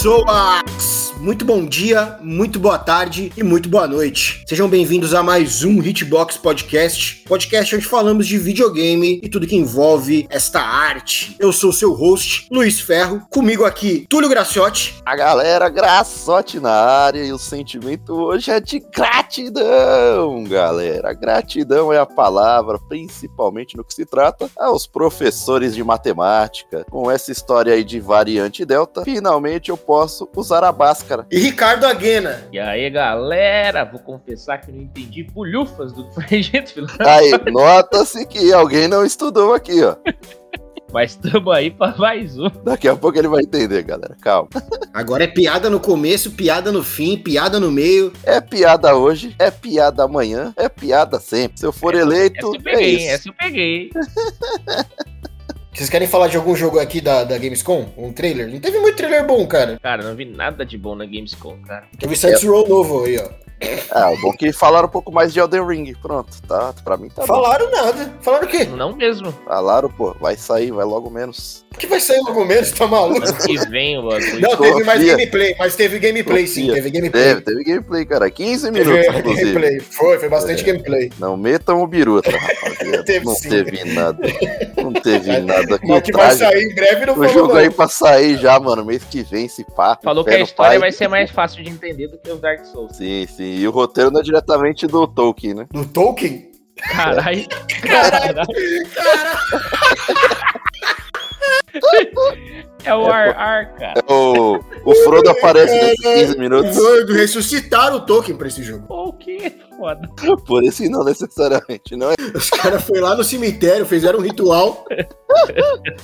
Soax. Muito bom dia, muito boa tarde e muito boa noite. Sejam bem-vindos a mais um Hitbox Podcast, podcast onde falamos de videogame e tudo que envolve esta arte. Eu sou seu host, Luiz Ferro, comigo aqui, Túlio Graciotti. A galera, Graciotti na área e o sentimento hoje é de gratidão, galera. Gratidão é a palavra, principalmente no que se trata aos professores de matemática. Com essa história aí de variante delta, finalmente eu posso usar a báscara. E Ricardo Aguena. E aí, galera, vou confessar que não entendi bulhufas do que foi falando. Aí, nota-se que alguém não estudou aqui, ó. Mas estamos aí para mais um. Daqui a pouco ele vai entender, galera. Calma. Agora é piada no começo, piada no fim, piada no meio. É piada hoje, é piada amanhã, é piada sempre. Se eu for eleito, essa eu peguei, é isso. essa eu peguei. Vocês querem falar de algum jogo aqui da, da Gamescom? Um trailer? Não teve muito trailer bom, cara. Cara, não vi nada de bom na Gamescom, cara. Teve Saints Row novo aí, ó. Ah, o bom que falaram um pouco mais de Elden Ring. Pronto, tá? Pra mim tá bom. Falaram nada. Falaram o quê? Não mesmo. Falaram, pô, vai sair, vai logo menos. Que vai sair logo menos, tá maluco? Ano que vem o. Não, teve mais gameplay, mas teve gameplay sim, teve gameplay. Teve, teve gameplay, cara. 15 Teve minutos, inclusive. gameplay. Foi, foi bastante gameplay. Não metam o biruta, rapaziada. Teve não sim. teve nada. Não teve nada. Que Mas o que vai sair em breve não O falou jogo não. aí pra sair já, mano, mês que vem, se pá. Falou que a história pai. vai ser mais fácil de entender do que os Dark Souls. Sim, sim. E o roteiro não é diretamente do Tolkien, né? Do Tolkien? Caralho. Caralho. É o Ar Ar, cara. O, o Frodo aparece nesses 15 minutos. Vou ressuscitar o Tolkien pra esse jogo. O que? Foda. Por isso não necessariamente, não é Os caras foram lá no cemitério, fizeram um ritual.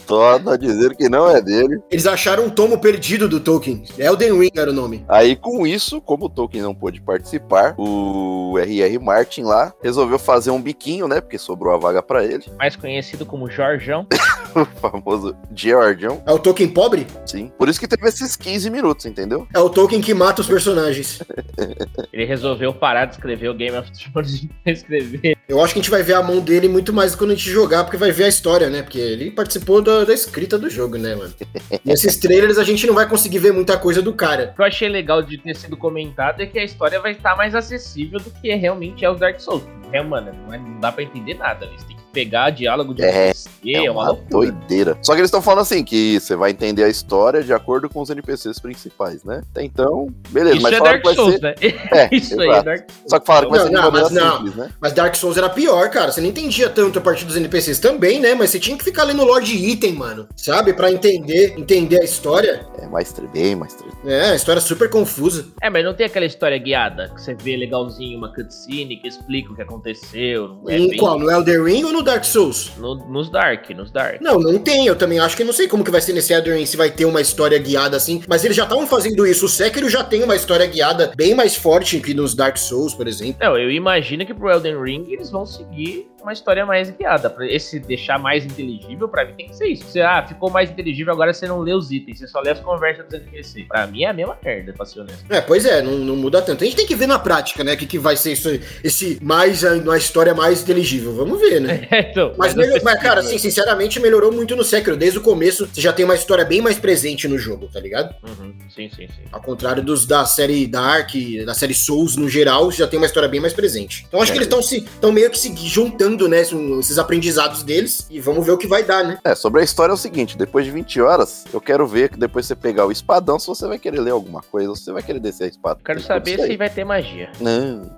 torna a dizer que não é dele. Eles acharam um tomo perdido do Tolkien. Elden Ring era o nome. Aí com isso, como o Tolkien não pôde participar, o R.R. Martin lá resolveu fazer um biquinho, né? Porque sobrou a vaga pra ele. Mais conhecido como Jorjão. O famoso Georgian. É o Tolkien pobre? Sim. Por isso que teve esses 15 minutos, entendeu? É o Tolkien que mata os personagens. Ele resolveu parar de escrever o Game of Thrones escrever. Eu acho que a gente vai ver a mão dele muito mais quando a gente jogar, porque vai ver a história, né? Porque ele participou da, da escrita do jogo, né, mano? Nesses trailers a gente não vai conseguir ver muita coisa do cara. O que eu achei legal de ter sido comentado é que a história vai estar mais acessível do que realmente é os Dark Souls. É, mano, não, é- não dá pra entender nada. Eles têm que pegar diálogo de É, NPC, é, uma loucura. doideira. Só que eles estão falando assim, que você vai entender a história de acordo com os NPCs principais, né? Até então, beleza. Isso mas é Dark vai Souls, ser... né? É, Isso aí é exato. Dark Só que falaram que vai Não, ser de não, mas não. simples, né? Mas Dark Souls era pior, cara. Você não entendia tanto a partir dos NPCs também, né? Mas você tinha que ficar lendo lore de item, mano. Sabe? Pra entender, entender a história. É mais bem mais É, a história é super confusa. É, mas não tem aquela história guiada que você vê legalzinho, uma cutscene que explica o que aconteceu. É em bem- qual? No Elder Ring ou no Dark Souls? no- nos Dark, nos Dark. Não, não tem. Eu também acho que não sei como que vai ser nesse Elden Ring, se vai ter uma história guiada assim. Mas eles já estavam fazendo isso. O Sekiro já tem uma história guiada bem mais forte que nos Dark Souls, por exemplo. Não, eu imagino que pro Elden Ring eles vão seguir uma história mais guiada. Pra esse deixar mais inteligível, pra mim tem que ser isso. Você, ah, ficou mais inteligível, agora você não lê os itens, você só lê as conversas dos NPC. Pra mim é a mesma merda, pra ser honesto. É, pois é, não, não muda tanto. A gente tem que ver na prática, né? O que, que vai ser isso, esse mais, uma história mais inteligível. Vamos ver, né? então, Mas, não melhor- mas, cara, assim, sinceramente, melhorou muito no Sekiro. Desde o começo, você já tem uma história bem mais presente no jogo, tá ligado? Uhum, sim, sim, sim. Ao contrário dos da série Dark, da série Souls no geral, já tem uma história bem mais presente. Então acho que É. eles estão se estão meio que se juntando, né, esses aprendizados deles e vamos ver o que vai dar, né? É, sobre a história é o seguinte, depois de 20 horas, eu quero ver que depois você pegar o espadão, se você vai querer ler alguma coisa, ou se você vai querer descer a espada. Quero saber se vai ter magia. Não,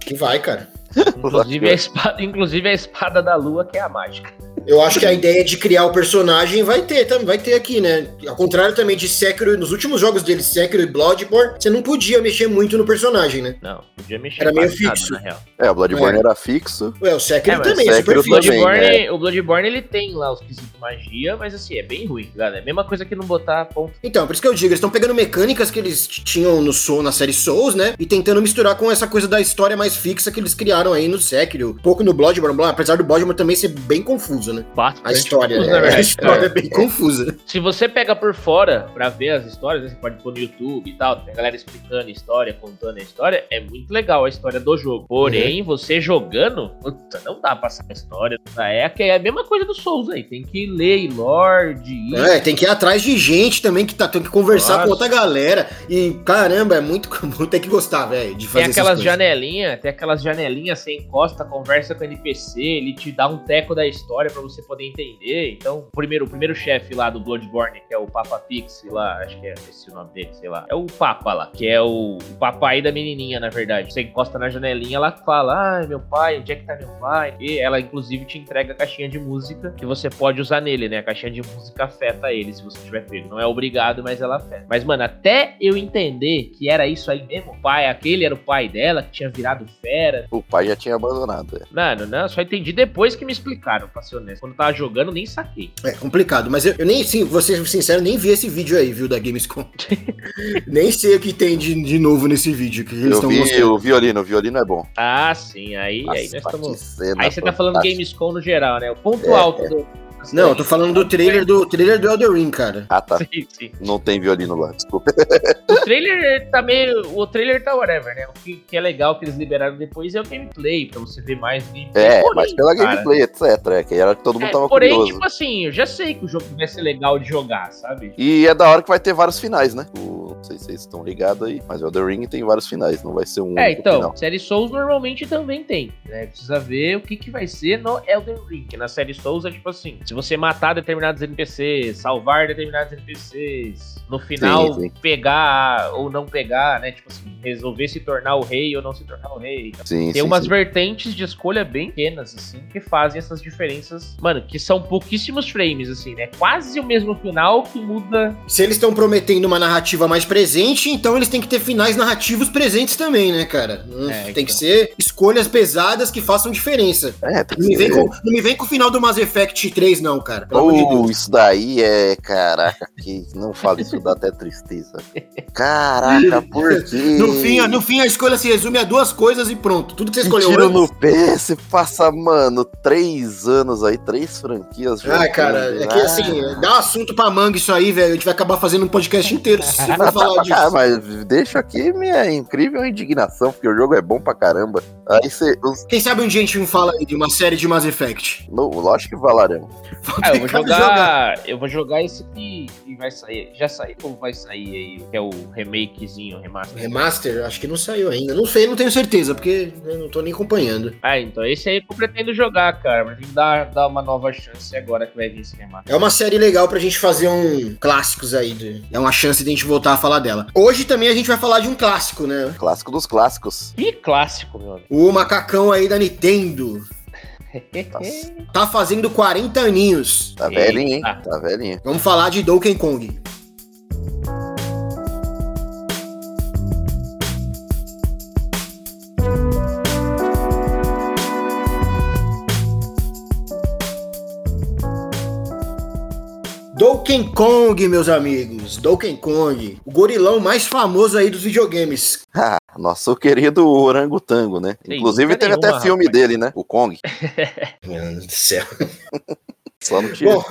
Que vai, cara. Inclusive a espada, inclusive a espada da lua, que é a mágica. Eu acho que a ideia de criar o personagem vai ter, vai ter aqui, né? Ao contrário também de Sekiro, nos últimos jogos dele, Sekiro e Bloodborne, você não podia mexer muito no personagem, né? Não, podia mexer Era meio quase nada, fixo. na real. é, o Bloodborne É. era fixo. Ué, o Sekiro É, também, é Sekiro super fixo. também, Bloodborne, né? o Bloodborne ele tem lá os quesitos de magia, mas assim, é bem ruim, galera. É a mesma coisa que não botar ponto. Então, por isso que eu digo, eles estão pegando mecânicas que eles tinham no Soul, na série Souls, né? E tentando misturar com essa coisa da história mais fixa que eles criaram aí no Sekiro. Um pouco no Bloodborne, apesar do Bloodborne também ser bem confuso, né? Né? Bastante A história, é, na verdade. a história é, É. bem confusa. Se você pega por fora pra ver as histórias, né, você pode pôr no YouTube e tal, tem a galera explicando a história, contando a história, é muito legal a história do jogo. Porém, você jogando, puta, não dá pra passar a história. É, é a mesma coisa do Souls aí, tem que ler e lord, ir. É, tem que ir atrás de gente também que tá, tem que conversar Nossa. com outra galera. E caramba, é muito. Tem que gostar, velho, de fazer Tem aquelas janelinhas, tem aquelas janelinhas, você encosta, conversa com o NPC, ele te dá um teco da história pra você poder entender. Então, o primeiro, o primeiro chefe lá do Bloodborne, que é o Papa Pix lá, acho que é esse o nome dele, sei lá. É o Papa lá, que é o, o papai da menininha, na verdade. Você encosta na janelinha, ela fala, ah, meu pai, onde é que tá meu pai? E ela, inclusive, te entrega a caixinha de música que você pode usar nele, né? A caixinha de música afeta ele, se você tiver pego. Não é obrigado, mas ela afeta. Mas, mano, até eu entender que era isso aí mesmo, o pai, aquele era o pai dela, que tinha virado fera. O pai já tinha abandonado. é. Mano, não, só entendi depois que me explicaram, pra ser honesto. Quando eu tava jogando, nem saquei. É complicado, mas eu, eu nem, sim, vou ser sincero, nem vi esse vídeo aí, viu, da Gamescom. nem sei o que tem de, de novo nesse vídeo que eles Eu estão vi mostrando. o violino, o violino é bom. Ah, sim, aí, aí Nossa, nós estamos. Aí você tá falando. Gamescom no geral, né? O ponto É, alto do. Não, eu tô falando do trailer do trailer do Elder Ring, cara. Ah, tá. Sim, sim. Não tem violino lá, desculpa. O trailer tá meio. O trailer tá whatever, né? O que, que é legal que eles liberaram depois é o gameplay, pra você ver mais gameplay. É, Porém, mas pela cara, gameplay, etc. É, que era que todo mundo é, tava porém, curioso. tipo assim, eu já sei que o jogo vai ser legal de jogar, sabe? E é da hora que vai ter vários finais, né? O- não sei se vocês estão ligados aí, mas o Elder Ring tem vários finais, não vai ser um É, único então, final. série Souls normalmente também tem, né? Precisa ver o que, que vai ser no Elden Ring. Na série Souls é tipo assim: se você matar determinados NPCs, salvar determinados NPCs, no final Sim, sim. pegar ou não pegar, né? Tipo assim, resolver se tornar o rei ou não se tornar o rei. Sim, Tem sim, umas sim. vertentes de escolha bem pequenas, assim, que fazem essas diferenças, mano, que são pouquíssimos frames, assim, né? Quase o mesmo final que muda. Se eles estão prometendo uma narrativa mais presente, então eles têm que ter finais narrativos presentes também, né, cara? Hum, É, tem que então. ser escolhas pesadas que façam diferença. É, tem que Não me, vem ser. com, não me vem com o final do Mass Effect 3, não, cara. Pelo de Oh, Deus. isso daí é. Caraca, que não fala isso, dá até tristeza. Caraca, por quê? No fim, no fim, a escolha se resume a duas coisas e pronto. Tudo que você escolheu tiro no pé, você passa, mano, três anos aí, três franquias Ai, cara, é que assim, Ah, dá assunto pra manga isso aí, velho. A gente vai acabar fazendo um podcast inteiro se for falar pra disso. cá, mas deixa aqui minha incrível indignação, porque o jogo é bom pra caramba. Aí você. Quem sabe um dia a gente não fala aí de uma série de Mass Effect. No, lógico que falaremos. Ah, eu vou jogar. Eu vou jogar esse que, que vai sair. Já saiu ou vai sair aí? Que é o remakezinho, remaster. Remaster? Acho que não saiu ainda. Não sei, não tenho certeza, porque eu não tô nem acompanhando. Ah, então esse aí que eu pretendo jogar, cara. Pretendo dar, dar uma nova chance agora que vai vir esse remaster. É uma série legal pra gente fazer um clássicos aí. de- É uma chance de a gente voltar a falar dela. Hoje também a gente vai falar de um clássico, né? Clássico dos clássicos. Que clássico, meu amigo. O macacão aí da Nintendo. Nossa, Tá fazendo 40 aninhos. tá velhinho, hein? Tá velhinho. Vamos falar de Donkey Kong. Donkey Kong, meus amigos. Donkey Kong. O gorilão mais famoso aí dos videogames. Ah, nosso querido orangotango, né? Tem Inclusive teve até nenhuma, filme rapaz. dele, né? O Kong. Meu Deus do céu. Só não tinha. Bom,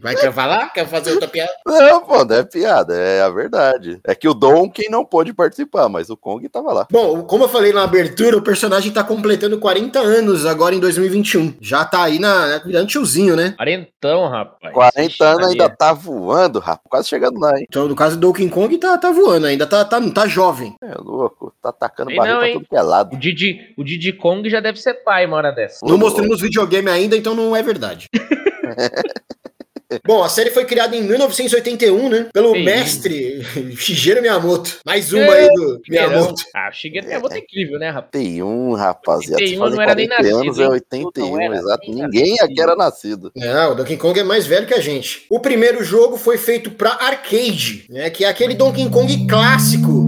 vai quer falar? Quer fazer outra piada? Não, pô, não é piada, é a verdade. É que o Donkey não pôde participar, mas o Kong tava lá. Bom, como eu falei na abertura, o personagem tá completando 40 anos agora em 2021. Já tá aí na, na tiozinho, né? Quarentão, rapaz. 40 Ixi, anos ainda tá voando, rapaz. Quase chegando lá, hein? Então, no caso do Donkey Kong, tá, tá voando ainda, tá, tá, tá jovem. É louco. Tá atacando não, pra hein? tudo que é lado. O Diddy, o Diddy Kong já deve ser pai uma hora dessa. Não mostrando nos videogame ainda, então não é verdade. Bom, a série foi criada em 1981, né? Pelo Sim. mestre Shigeru Miyamoto. Mais uma aí do Miyamoto. Ah, o Shigeru Miyamoto é incrível, né, rapaz? 81, rapaziada. 81 Fazem não era nem 40 anos, nascido, é hein? 81, Não era exato. Ninguém nascido. aqui era nascido. Não, o Donkey Kong é mais velho que a gente. O primeiro jogo foi feito pra arcade, né? Que é aquele Donkey Kong clássico.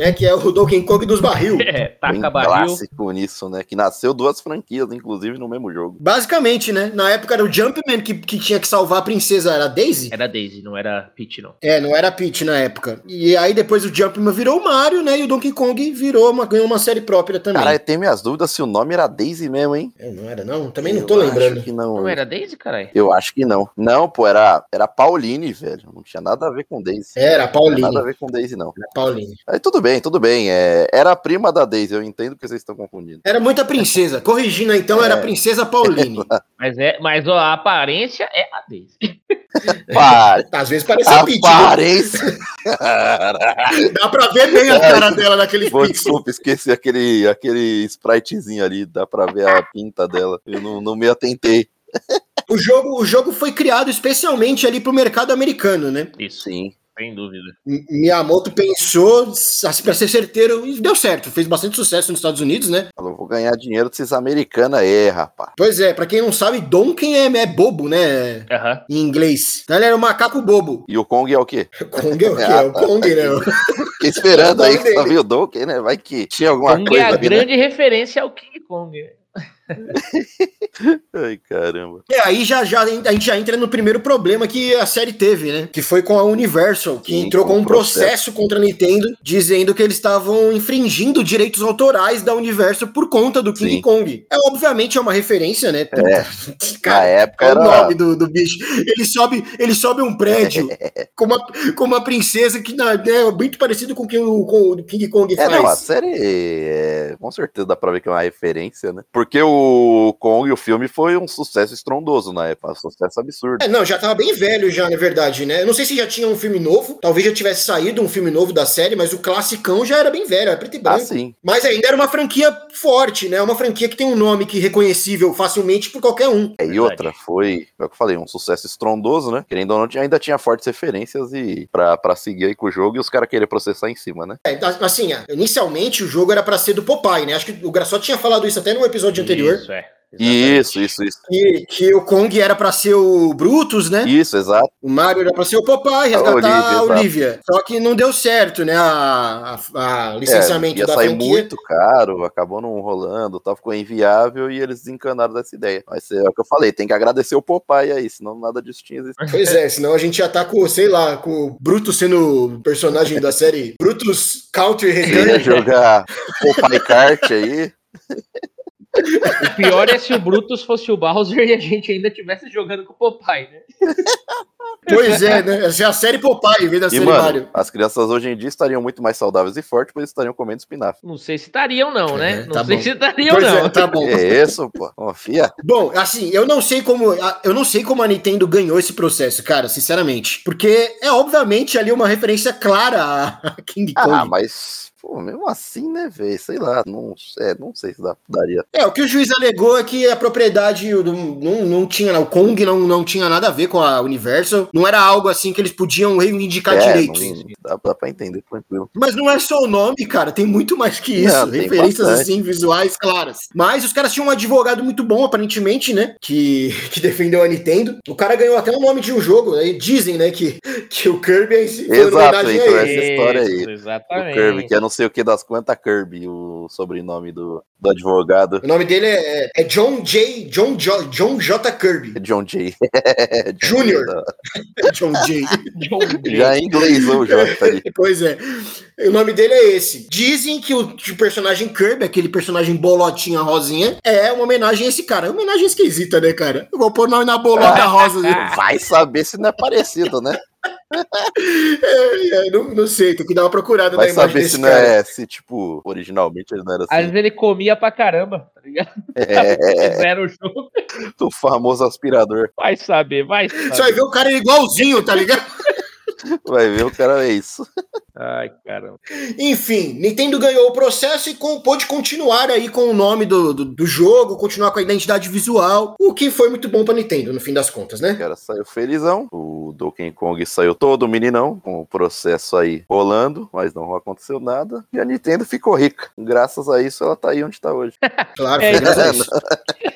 Né? Que é o Donkey Kong dos barril. É, taca Bem barril. clássico nisso, né? Que nasceu duas franquias, inclusive, no mesmo jogo. Basicamente, né? Na época era o Jumpman que, que tinha que salvar a princesa, era a Daisy? Era Daisy, não era Peach, não. É, não era Peach na época. E aí depois o Jumpman virou o Mario, né? E o Donkey Kong virou uma, ganhou uma série própria também. Cara, eu tenho minhas dúvidas se o nome era Daisy mesmo, hein? É, não era não? Também não Eu tô lembrando. Acho que não. Não era Daisy, caralho? Eu acho que não. Não, pô, era, era Pauline, velho. Não tinha nada a ver com Daisy. Era a Não tinha nada a Pauline. ver com Daisy, não. Era Pauline. Aí tudo bem, tudo bem. É, era a prima da Daisy, eu entendo que vocês estão confundindo. Era muita princesa. Corrigindo então, era a princesa Pauline. Mas, é, mas ó, a aparência é a Daisy. Pare! Às vezes parece a Peach. Aparência! Dá pra ver bem a cara dela naquele Pô, desculpa, esqueci aquele, aquele spritezinho ali, dá pra ver a pinta dela. Eu não, não me atentei. O jogo, o jogo foi criado especialmente ali pro mercado americano, né? Isso, Sim. Sem dúvida. Miyamoto pensou, assim, pra ser certeiro, e deu certo. Fez bastante sucesso nos Estados Unidos, né? Falou, vou ganhar dinheiro desses americanos aí, rapaz. Pois é, pra quem não sabe, Donkey é, é bobo, né? Aham. Em inglês. Então ele era um macaco bobo. E o Kong é o quê? Kong é o quê? É o Kong, né? Fiquei esperando aí É nome que só viu o Donkey, né? Vai que tinha alguma Kong coisa é a ali, né? grande referência ao King Kong. Né? Ai, caramba. E aí já, já, a gente já entra no primeiro problema que a série teve, né? Que foi com a Universal, que Sim, entrou com um o processo. processo contra a Nintendo, dizendo que eles estavam infringindo direitos autorais da Universal por conta do King Sim. Kong. É, obviamente é uma referência, né? É. Na época é o era. nome do, do bicho? Ele sobe, ele sobe um prédio com, uma, com uma princesa que na, é muito parecido com o que o, com o King Kong É, não, a série é, com certeza dá pra ver que é uma referência, né? Porque o Kong, o filme, foi um sucesso estrondoso na época, um sucesso absurdo. É, não, já tava bem velho já, na verdade, né? Eu não sei se já tinha um filme novo, talvez já tivesse saído um filme novo da série, mas o classicão já era bem velho, era preto e Ah, branco. sim. Mas ainda era uma franquia forte, né? Uma franquia que tem um nome que é reconhecível facilmente por qualquer um. É, e outra, foi, é o que eu falei, um sucesso estrondoso, né? Querendo ou não, ainda tinha fortes referências e pra, pra seguir aí com o jogo e os caras querer processar em cima, né? É, assim, é, inicialmente o jogo era pra ser do Popeye, né? Acho que o Graçote tinha falado isso até no episódio anterior. Isso, é. Exatamente. Isso, isso, isso. Que, que o Kong era pra ser o Brutus, né? Isso, exato. O Mario era pra ser o Popeye, resgatar Olivia, a. Olivia. Só que não deu certo, né? A, a- a licenciamento É, ia da sair franquia. muito caro, acabou não rolando, tal, ficou inviável e eles desencanaram dessa ideia. Mas é o que eu falei, tem que agradecer o Popeye aí, senão nada disso tinha existido. Pois é, senão a gente já tá com, sei lá, com o Brutus sendo o personagem da série Brutus Country Return. jogar Popeye Kart aí. O pior é se o Brutus fosse o Bowser e a gente ainda estivesse jogando com o Popeye, né? Pois é, né? Essa é a série Popeye, em vez da E, série mano, Mario. as crianças hoje em dia estariam muito mais saudáveis e fortes, pois estariam comendo espinafre. Não sei se estariam, não, né? É, não tá sei bom. se estariam, Pois não. é, tá bom. É isso, pô. Confia. Bom, assim, eu não sei como. Eu não sei como a Nintendo ganhou esse processo, cara, sinceramente. Porque é obviamente ali uma referência clara a King Kong. Ah, mas, pô, mesmo assim, né, velho? Sei lá, não, é, não sei se dá, daria. É, o que o juiz alegou é que a propriedade do- não, não tinha, o Kong não, não tinha nada a ver com a Universal. Não era algo assim que eles podiam reivindicar É, direitos. não, dá, dá pra entender, tranquilo. Mas não é só o nome, cara, tem muito mais que isso. Não, referências bastante. assim, visuais claras. Mas os caras tinham um advogado muito bom, aparentemente, né? Que, que defendeu a Nintendo. O cara ganhou até o nome de um jogo. Aí dizem, né, que, que o Kirby é Exato, homenagem a então essa história aí. Isso, O Exatamente. Kirby, que é não sei o que das quantas Kirby, o sobrenome do, do advogado. O nome dele é, é John J. John, J. John J. Kirby. É John Jay. Júnior. John J. John Jay. Já em inglês o J ali. Pois é. O nome dele é esse. Dizem que o, personagem Kirby, aquele personagem bolotinha rosinha, é uma homenagem a esse cara. É uma homenagem esquisita, né, cara? Eu vou pôr o nome na bolota rosa dele. Vai saber se não é parecido, né? É, é, não, não sei, tem que dar uma procurada Vai na imagem saber desse se não cara. é, se tipo, originalmente ele não era Às assim. vezes ele comia pra caramba, tá ligado? É, Fizeram o jogo. o famoso aspirador. Vai saber, vai saber. Você vai ver o cara igualzinho, tá ligado? Vai ver, o cara é isso. Ai, caramba. Enfim, Nintendo ganhou o processo e com- pôde continuar aí com o nome do, do, do jogo, continuar com a identidade visual, o que foi muito bom pra Nintendo, no fim das contas, O né? cara saiu felizão. O Donkey Kong saiu todo meninão, com o processo aí rolando, mas não aconteceu nada. E a Nintendo ficou rica. Graças a isso, ela tá aí onde tá hoje. Claro, É, graças a isso.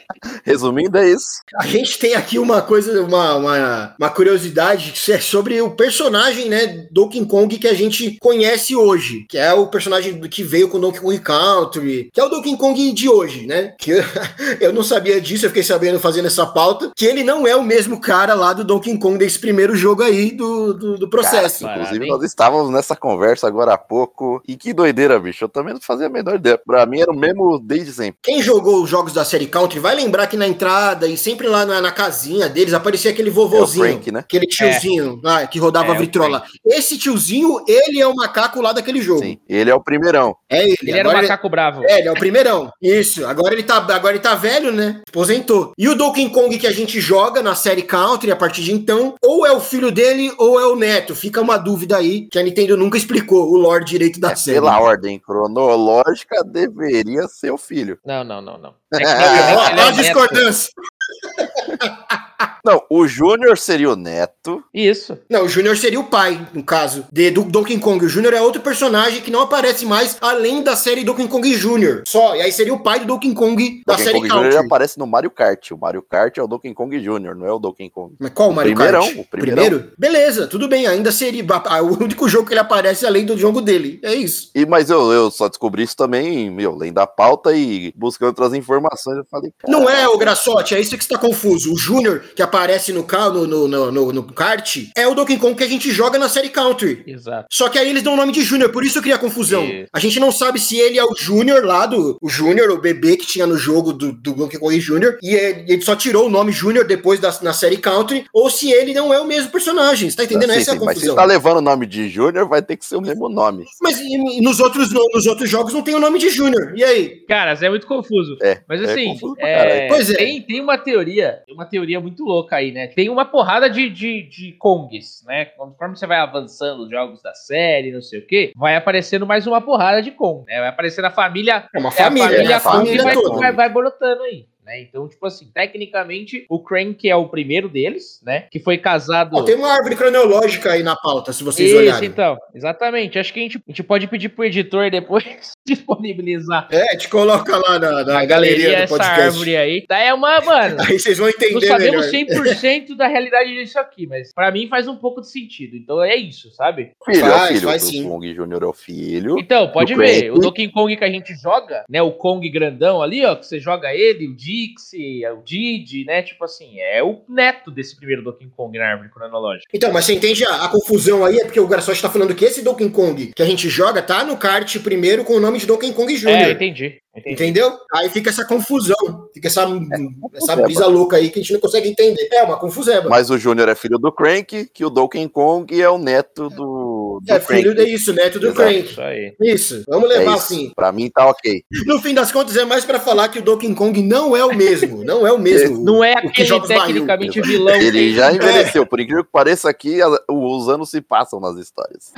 Resumindo, é isso. A gente tem aqui uma coisa, uma, uma, uma curiosidade que é sobre o personagem, né, Donkey Kong que a gente conhece hoje, que é o personagem que veio com Donkey Kong Country, que é o Donkey Kong de hoje, né? Que eu, eu não sabia disso, eu fiquei sabendo fazendo essa pauta, que ele não é o mesmo cara lá do Donkey Kong desse primeiro jogo aí do, do, do processo. Cara, inclusive, nós estávamos nessa conversa agora há pouco. E que doideira, bicho. Eu também não fazia a menor ideia. Pra mim era o mesmo desde sempre. Quem jogou os jogos da série Country vai lembrar que na entrada e sempre lá na, na casinha deles aparecia aquele vovozinho. É Frank, né? Aquele tiozinho é. lá, que rodava é, a vitrola. Esse tiozinho, ele é o macaco lá daquele jogo. Sim, ele é o primeirão. É ele. Ele era o macaco ele... bravo. É, ele é o primeirão. Isso. Agora ele tá, agora ele tá velho, né? Aposentou. E o Donkey Kong que a gente joga na série Country a partir de então, ou é o filho dele ou é o neto. Fica uma dúvida aí que a Nintendo nunca explicou o lore direito da é, série. Pela ordem cronológica, deveria ser o filho. Não, não, não, não. É, é, é, a discordância. Não, o Júnior seria o neto. Isso. Não, o Júnior seria o pai, no caso, de, do Donkey Kong. O Júnior é outro personagem que não aparece mais além da série Donkey Kong Júnior. Só. E aí seria o pai do Donkey Kong da Donkey série Kong Country. Jr. aparece no Mario Kart. O Mario Kart é o Donkey Kong Júnior, não é o Donkey Kong. Mas qual o Mario primeirão, Kart? O primeirão. primeiro? Beleza, tudo bem. Ainda seria o único jogo que ele aparece além do jogo dele. É isso. E, mas eu, eu só descobri isso também, meu, lendo da pauta e buscando outras informações. Eu falei, Não é, o Graçote, é isso que está confuso. O Júnior, que aparece no carro, no, no, no, no, kart, é o Donkey Kong que a gente joga na série Country. Exato. Só que aí eles dão o nome de Júnior, por isso cria confusão. E... A gente não sabe se ele é o Júnior lá do. O Júnior, o bebê que tinha no jogo do, do Donkey Kong Júnior, e ele só tirou o nome Júnior depois da, na série Country, ou se ele não é o mesmo personagem. Você tá entendendo? Sim, Essa sim, é a confusão. Mas se tá levando o nome de Júnior, vai ter que ser o mesmo nome. Mas e, e nos, outros, nos outros jogos não tem o nome de Júnior. E aí? Cara, é muito confuso. É. Mas é assim, é, pois é. Tem, tem uma teoria, uma teoria muito louca aí, né? Tem uma porrada de, de, de Kongs, né? Conforme você vai avançando os jogos da série, não sei o quê, vai aparecendo mais uma porrada de Kong, né? Vai aparecendo a família. É uma família, é a família, é a família Kong vai, vai, vai brotando aí. Né? Então, tipo assim, tecnicamente, o Crank é o primeiro deles, né? Que foi casado. Oh, tem uma árvore cronológica aí na pauta, se vocês Isso, olharem. então, exatamente. Acho que a gente, a gente pode pedir pro editor depois disponibilizar. É, te coloca lá na, na galeria do essa árvore aí. Daí é uma, mano. aí vocês vão entender. Não sabemos melhor. 100% da realidade disso aqui, mas pra mim faz um pouco de sentido. Então é isso, sabe? Filho, faz, é o filho. Faz, sim. Kong Jr. é o filho. Então, pode ver. Crank. O Donkey Kong que a gente joga, né? O Kong grandão ali, ó, que você joga ele, o Dixie, o Didi, né? Tipo assim, é o neto desse primeiro Donkey Kong na árvore cronológica. Então, mas você entende a, a confusão aí? É porque o Garçote tá falando que esse Donkey Kong que a gente joga tá no kart primeiro com o nome de Donkey Kong Jr. É, entendi. Entendi. Entendeu? Aí fica essa confusão, fica essa, é, essa brisa louca aí que a gente não consegue entender. É uma confusão. Mas o Júnior é filho do Crank, que o Donkey Kong é o neto do. Do é Crank. filho disso, neto do Exato. Crank. Isso, aí. isso, vamos levar é assim. Pra mim tá ok. No fim das contas, é mais pra falar que o Donkey Kong não é o mesmo. Não é o mesmo. não é aquele tecnicamente vilão. Ele já envelheceu. É. Por incrível que pareça, aqui os anos se passam nas histórias.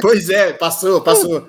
Pois é, passou, passou.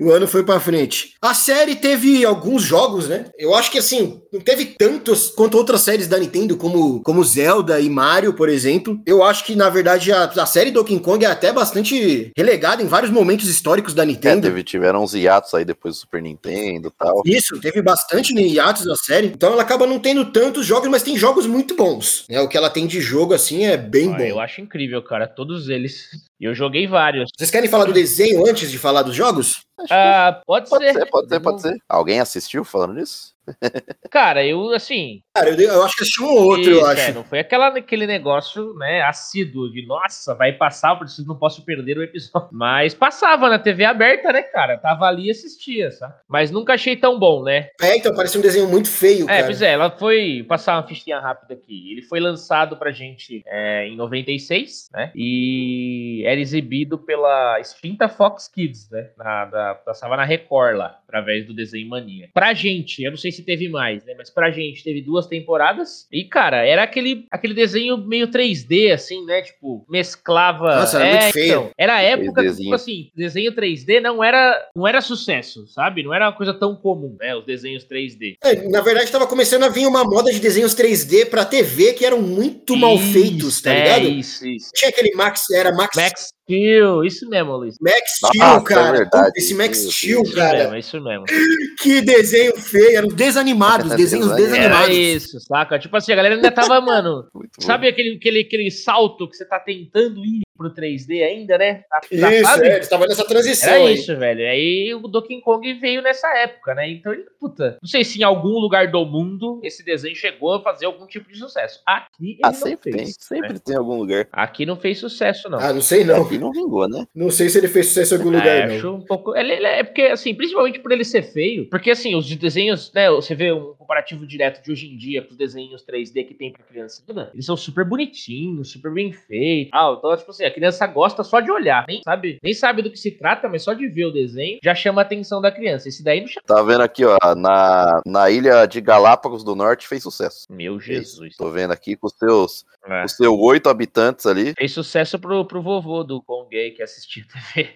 O ano foi para frente. A série teve alguns jogos, né? Eu acho que assim, não teve tantos quanto outras séries da Nintendo, como, como Zelda e Mario, por exemplo. Eu acho que, na verdade, a, a série Donkey Kong é até bastante relegada em vários momentos históricos da Nintendo. É, teve, tiveram uns hiatos aí depois do Super Nintendo e tal. Isso, teve bastante hiatos da série. Então ela acaba não tendo tantos jogos, mas tem jogos muito bons. Né? O que ela tem de jogo, assim, é bem ah, bom. Eu acho incrível, cara. Todos eles. Eu joguei vários. Vocês querem falar do desenho antes de falar dos jogos? Ah, pode, pode ser. ser. Pode ser, pode ser. Alguém assistiu falando nisso? Cara, eu assim. Cara, eu, eu acho que assisti um ou outro, eu acho. É, não foi aquela, aquele negócio, né, assíduo de nossa, vai passar, por isso não posso perder o episódio. Mas passava na TV aberta, né, cara? Tava ali e assistia, sabe? Mas nunca achei tão bom, né? É, então parece um desenho muito feio, é, cara. pois é, ela foi passar uma fichinha rápida aqui. Ele foi lançado pra gente é, em 96, né? E era exibido pela extinta Fox Kids, né? Na, da, passava na Record lá, através do desenho Mania. Pra gente, eu não sei se teve mais, né? Mas pra gente teve duas temporadas. E, cara, era aquele, aquele desenho meio 3D, assim, né? Tipo, mesclava. Nossa, era é, muito feio. Então, era a época que, tipo assim, desenho 3D não era, não era sucesso, sabe? Não era uma coisa tão comum, né? Os desenhos 3D. É, na verdade, tava começando a vir uma moda de desenhos 3D pra TV que eram muito isso, mal feitos, tá ligado? É, isso, isso. Tinha aquele Max, era Max. Max Steel, isso mesmo, Luiz. Max Nossa, Steel, é cara. verdade. Esse Max Meu Steel, Isso cara. mesmo, isso mesmo. Que desenho feio. Eram desanimados, desenhos Desenho. Era desanimados. isso, saca? Tipo assim, a galera ainda tava, mano. Muito bom. sabe aquele, aquele, aquele salto que você tá tentando ir pro 3D ainda, né? Tá- tá- Isso, sabe? é, estavam nessa transição Era aí. isso, velho. Aí o Donkey Kong veio nessa época, né? Então ele, puta, não sei se em algum lugar do mundo esse desenho chegou a fazer algum tipo de sucesso. Aqui ele Ah, não sempre fez. tem. Sempre né? tem algum lugar. Aqui não fez sucesso, não. Ah, não sei não. Aqui não vingou, né? Não sei se ele fez sucesso em algum É, lugar, não. acho um pouco. Ele, ele é porque, assim, principalmente por ele ser feio, porque assim, os desenhos, né? Você vê um comparativo direto de hoje em dia com os desenhos 3D que tem pra criança, eles são super bonitinhos, super bem feitos. Ah, então, tipo assim, a criança gosta só de olhar, nem sabe, nem sabe do que se trata, mas só de ver o desenho já chama a atenção da criança. Esse daí não chama. Tá vendo aqui, ó, na, na ilha de Galápagos do Norte fez sucesso. Meu Jesus. Tô vendo aqui com os seus, É. os seus oito habitantes ali. Fez sucesso pro, pro vovô do Kong que assistia TV.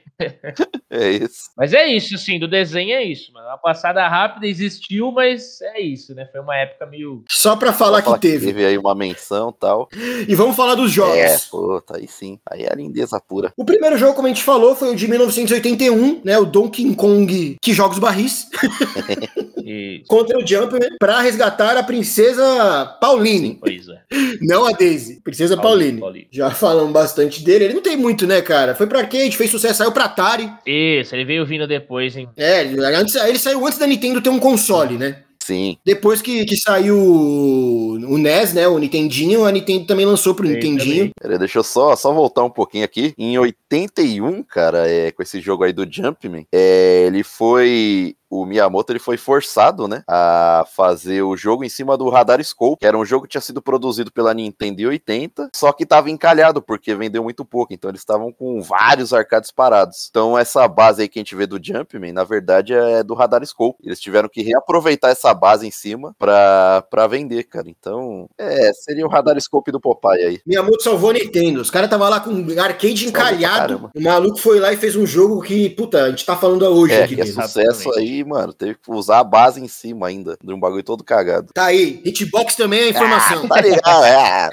É isso. Mas é isso, assim, do desenho é isso, mano. Uma passada rápida existiu, mas é isso, né? Foi uma época meio. Só pra falar Fala que teve. Teve aí uma menção e tal. E vamos falar dos jogos. É, pô, tá aí sim. Aí é a lindeza pura. O primeiro jogo, como a gente falou, foi o de 1981, né? O Donkey Kong que joga os barris contra o Jumpman pra resgatar a princesa Pauline. Pois é. Não a Daisy, princesa Pauline, Pauline. Pauline. Já falamos bastante dele. Ele não tem muito, né, cara? Foi pra arcade, fez sucesso, saiu pra Atari. Isso, ele veio vindo depois, hein? É, ele- antes, ele saiu antes da Nintendo ter um console, né? Sim. Depois que, que saiu o NES, né? O Nintendinho, a Nintendo também lançou pro Sim, Nintendinho. Peraí, deixa eu só, só voltar um pouquinho aqui. Em 81, cara, é, com esse jogo aí do Jumpman, é, ele foi. O Miyamoto ele foi forçado, né, a fazer o jogo em cima do Radar Scope, que era um jogo que tinha sido produzido pela Nintendo em 80, só que estava encalhado porque vendeu muito pouco, então eles estavam com vários arcades parados. Então essa base aí que a gente vê do Jumpman, na verdade é do Radar Scope. Eles tiveram que reaproveitar essa base em cima pra, pra vender, cara. Então, é, seria o Radar Scope do Popeye aí. Miyamoto salvou a Nintendo. Os caras tava lá com um arcade encalhado. O maluco foi lá e fez um jogo que, puta, a gente tá falando hoje É, aqui que é dele. sucesso aí, mano. Teve que usar a base em cima ainda, de um bagulho todo cagado. Tá aí, hitbox também é informação. Tá ligado? É.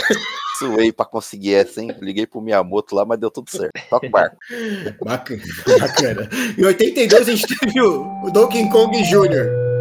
Suei pra conseguir essa, hein? Liguei pro Miyamoto lá, mas deu tudo certo. Toca o barco. Bacana, bacana. Em 82 a gente teve o Donkey Kong Jr.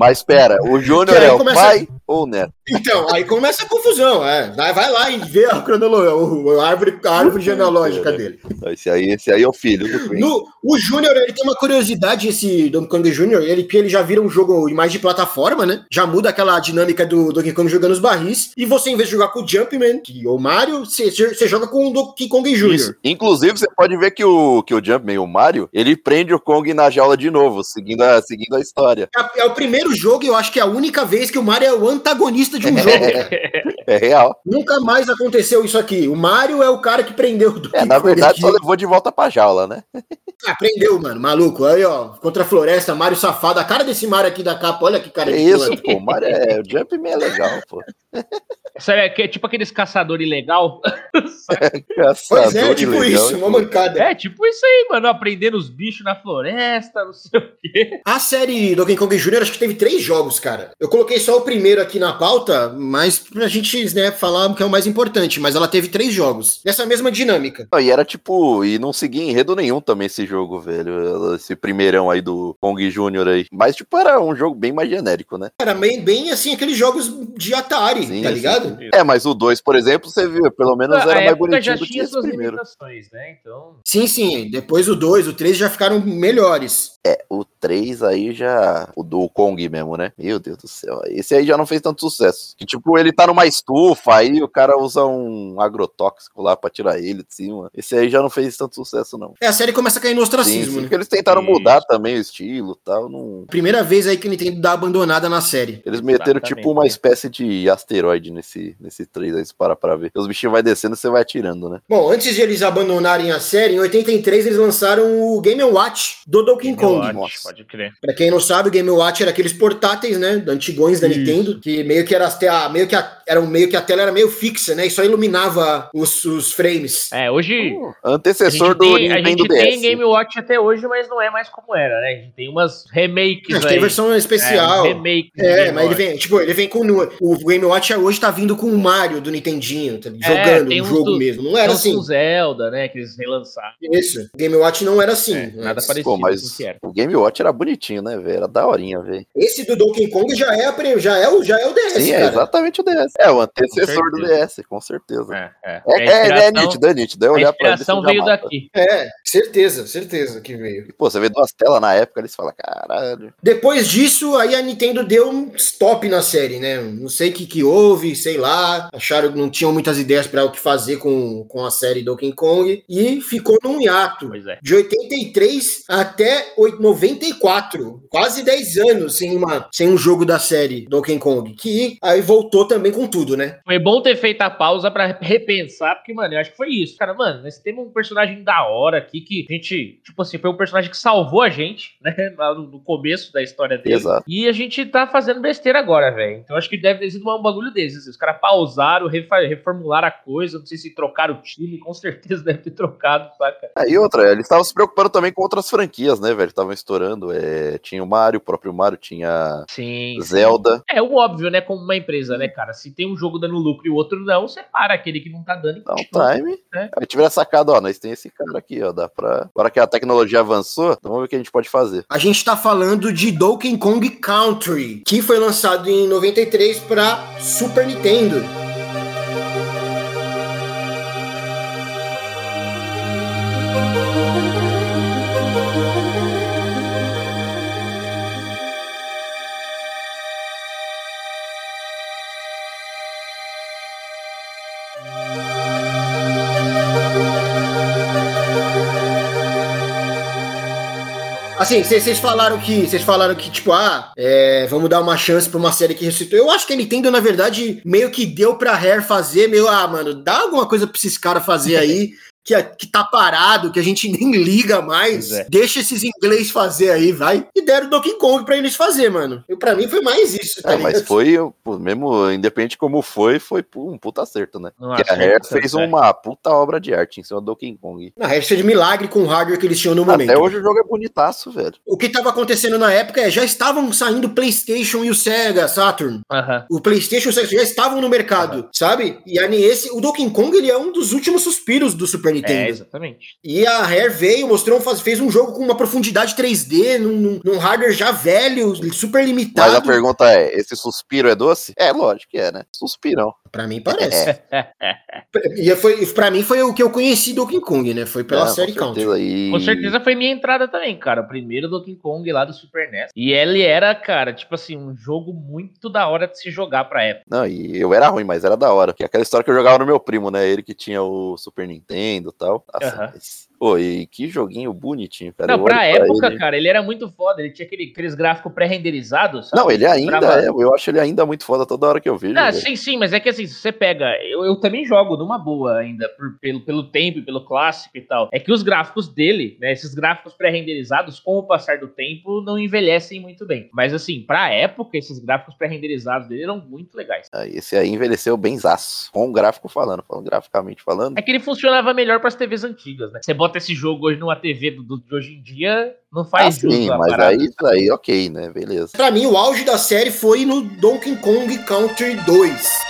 Mas pera, o Júnior é o começa- pai ou o neto? Então, aí começa a confusão. É. Vai, lá e vê a cronologia, a árvore, a árvore genealógica dele. Esse aí, esse aí é o filho. No, o Júnior, ele tem uma curiosidade, esse Donkey Kong Jr., ele, ele já vira um jogo mais de plataforma, né? Já muda aquela dinâmica do Donkey Kong jogando os barris. E você, em vez de jogar com o Jumpman ou Mario, você, você joga com o Donkey Kong Jr. Inclusive, você pode ver que o, que o Jumpman, o Mario, ele prende o Kong na jaula de novo, seguindo a, seguindo a história. É, é o primeiro jogo, e eu acho que é a única vez que o Mario é o antagonista de um jogo, cara. É real. Nunca mais aconteceu isso aqui. O Mario é o cara que prendeu o Donkey É, na verdade, aqui. só levou de volta pra jaula, né? Ah, prendeu, mano. Maluco. Aí, ó. Contra a floresta, Mario safado. A cara desse Mario aqui da capa, olha que cara É de isso, pô. O Mario é. O Jumpman é legal, pô. Sabe, é é tipo aqueles caçador ilegal. Pois é, Caçador tipo ilegal, isso, uma pô. mancada. É, tipo isso aí, mano. Aprendendo os bichos na floresta, não sei o quê. A série Donkey Kong Jr. acho que teve três jogos, cara. Eu coloquei só o primeiro aqui na pauta, mas pra gente, né, falar que é o mais importante. Mas ela teve três jogos. Nessa mesma dinâmica. Não, E era tipo, e não seguia enredo nenhum também esse jogo, velho. Esse primeirão aí do Kong Jr. aí. Mas, tipo, era um jogo bem mais genérico, né? Era bem, bem assim, aqueles jogos de Atari, Sim, tá sim. ligado? É, mas o 2, por exemplo, você viu, pelo menos a era mais bonitinho já do que esse suas primeiro. né? Então. Sim, sim. Depois o 2, o 3 já ficaram melhores. É, o 3 aí já. O do Kong mesmo, né? Meu Deus do céu. Esse aí já não fez tanto sucesso. Que, tipo, ele tá numa estufa, aí o cara usa um agrotóxico lá pra tirar ele de cima. Esse aí já não fez tanto sucesso, não. É, a série começa a cair no Sim, ostracismo, sim, né? porque eles tentaram Isso. mudar também o estilo e tal. Não... Primeira vez aí que a Nintendo dá abandonada na série. Eles meteram Exatamente. tipo uma espécie de asteroide nesse, nesse 3 aí, se parar pra ver. Os bichinhos vai descendo e você vai atirando, né? Bom, antes de eles abandonarem a série, em 83 eles lançaram o Game Watch do Donkey Kong. Watch. Pode crer. Pra quem não sabe, o Game Watch era aqueles portáteis, né? Antigões da Isso. Nintendo, que meio que era até a, meio que a, era um meio que a tela era meio fixa, né? E só iluminava os, os frames. É, hoje. a Antecessor gente, do tem, a Nintendo gente tem DS. Game Watch até hoje, mas não é mais como era, né? A gente tem umas remakes que aí. tem versão especial. É, remake É, Game mas ele Watch. vem, tipo, ele vem com o Game Watch hoje tá vindo com o Mario do Nintendinho, tá, É, jogando tem o uns jogo do- mesmo. Não era assim. com Zelda, né? Que eles relançaram. Isso. Game Watch não era assim. É, nada parecido Pô, com mas o que era. o Game Watch era bonitinho, né, velho? Era daorinha, velho. Esse do Donkey Kong já é, a já é, o, já é o DS, Sim, é cara. exatamente o DS. É o antecessor do. DS, com certeza. É, é. É, a é, é, inspiração- nítido, é nítido. É A olhar pra ele, inspiração veio mata. daqui. É, certeza, certeza que veio. E, Pô, você vê duas telas na época, eles falam, caralho. Depois disso, aí a Nintendo deu um stop na série, né? Não sei o que, que houve, sei lá. Acharam que não tinham muitas ideias para o que fazer com, com a série Donkey Kong. E ficou num hiato. Pois é. De 83 até oit- 94. Quase 10 anos sem, uma, sem um jogo da série Donkey Kong. Que aí voltou também com tudo, né? Foi bom ter feito a pausa pra repensar, porque, mano, eu acho que foi isso. Cara, mano, nós temos um personagem da hora aqui que a gente, tipo assim, foi um personagem que salvou a gente, né? Lá no, no começo da história dele. Exato. E a gente tá fazendo besteira agora, velho. Então acho que deve ter sido um bagulho desses. assim. Os caras pausaram, reformularam a coisa. Não sei se trocaram o time, com certeza deve ter trocado, saca? Aí outra, eles estavam se preocupando também com outras franquias, né, velho? Estavam estourando. É, tinha o Mario, o próprio Mario, tinha Sim. Zelda. É o óbvio, né? Como uma empresa, né, cara? Se tem um jogo dando lucro e o outro não, separa aquele que não tá dando. e um continua. time. É. Aí tiveram sacado, ó, nós tem esse cara aqui, ó. Dá pra. Agora que a tecnologia avançou, então vamos ver o que a gente pode fazer. A gente tá falando de Donkey Kong Country, que foi lançado em 93 para Super Nintendo. Assim, vocês falaram que. Vocês falaram que, tipo, ah, é, vamos dar uma chance pra uma série que ressuscitou. Eu acho que a Nintendo, na verdade, meio que deu pra Rare fazer, meio, ah, mano, dá alguma coisa pra esses caras fazer aí. Que, é- que tá parado, que a gente nem liga mais. É. Deixa esses inglês fazer aí, vai. E deram Donkey Kong pra eles fazer, mano. Eu, pra mim foi mais isso, tá É, mas foi, pô, mesmo independente como foi, foi um puta acerto, né? Porque a Rare fez é. uma puta obra de arte em cima do Donkey Kong. Na é de milagre com o hardware que eles tinham no momento. Até hoje o jogo é bonitaço, velho. O que tava acontecendo na época é já estavam saindo o PlayStation e o Sega Saturn. Aham. O PlayStation e o Sega já estavam no mercado, sabe? E aí esse, o Donkey Kong ele é um dos últimos suspiros do Super É, Nintendo. exatamente. E a Rare veio, mostrou, um- fez um jogo com uma profundidade 3D, num, num- num hardware já velho, super limitado. Mas a pergunta é: esse suspiro é doce? É, lógico que é, né? Suspirão. Pra mim parece. E foi, pra mim foi o que eu conheci do Donkey Kong, né? Foi pela Não, série com Country. certeza. E... Com certeza foi minha entrada também, cara. O primeiro Donkey Kong lá do Super NES. E ele era, cara, tipo assim, um jogo muito da hora de se jogar pra época. Não, e eu era ruim, mas era da hora. Que é aquela história que eu jogava no meu primo, né? Ele que tinha o Super Nintendo e tal. Nossa, mas- Pô, e que joguinho bonitinho, cara. Não, pra olho época, ele- cara, ele era muito foda. Ele tinha aquele, aqueles gráficos pré-renderizados. Não, ele ainda Lembrava- é. Eu acho ele ainda muito foda toda hora que eu vejo. Ah, sim, sim, mas é que assim, se você pega. Eu, eu também jogo numa boa ainda, por- pelo, pelo tempo e pelo clássico e tal. É que os gráficos dele, né, esses gráficos pré-renderizados, com o passar do tempo, não envelhecem muito bem. Mas assim, pra época, esses gráficos pré-renderizados dele eram muito legais. Ah, Esse aí envelheceu bem zaço. Com o gráfico falando, falando graficamente falando. É que ele funcionava melhor pras TVs antigas, né? Você bota esse jogo hoje numa TV do, do- de hoje em dia, não Ah, faz sim, jus à mas parada. aí, isso aí, ok, né? Beleza. Pra mim, o auge da série foi no Donkey Kong Country 2.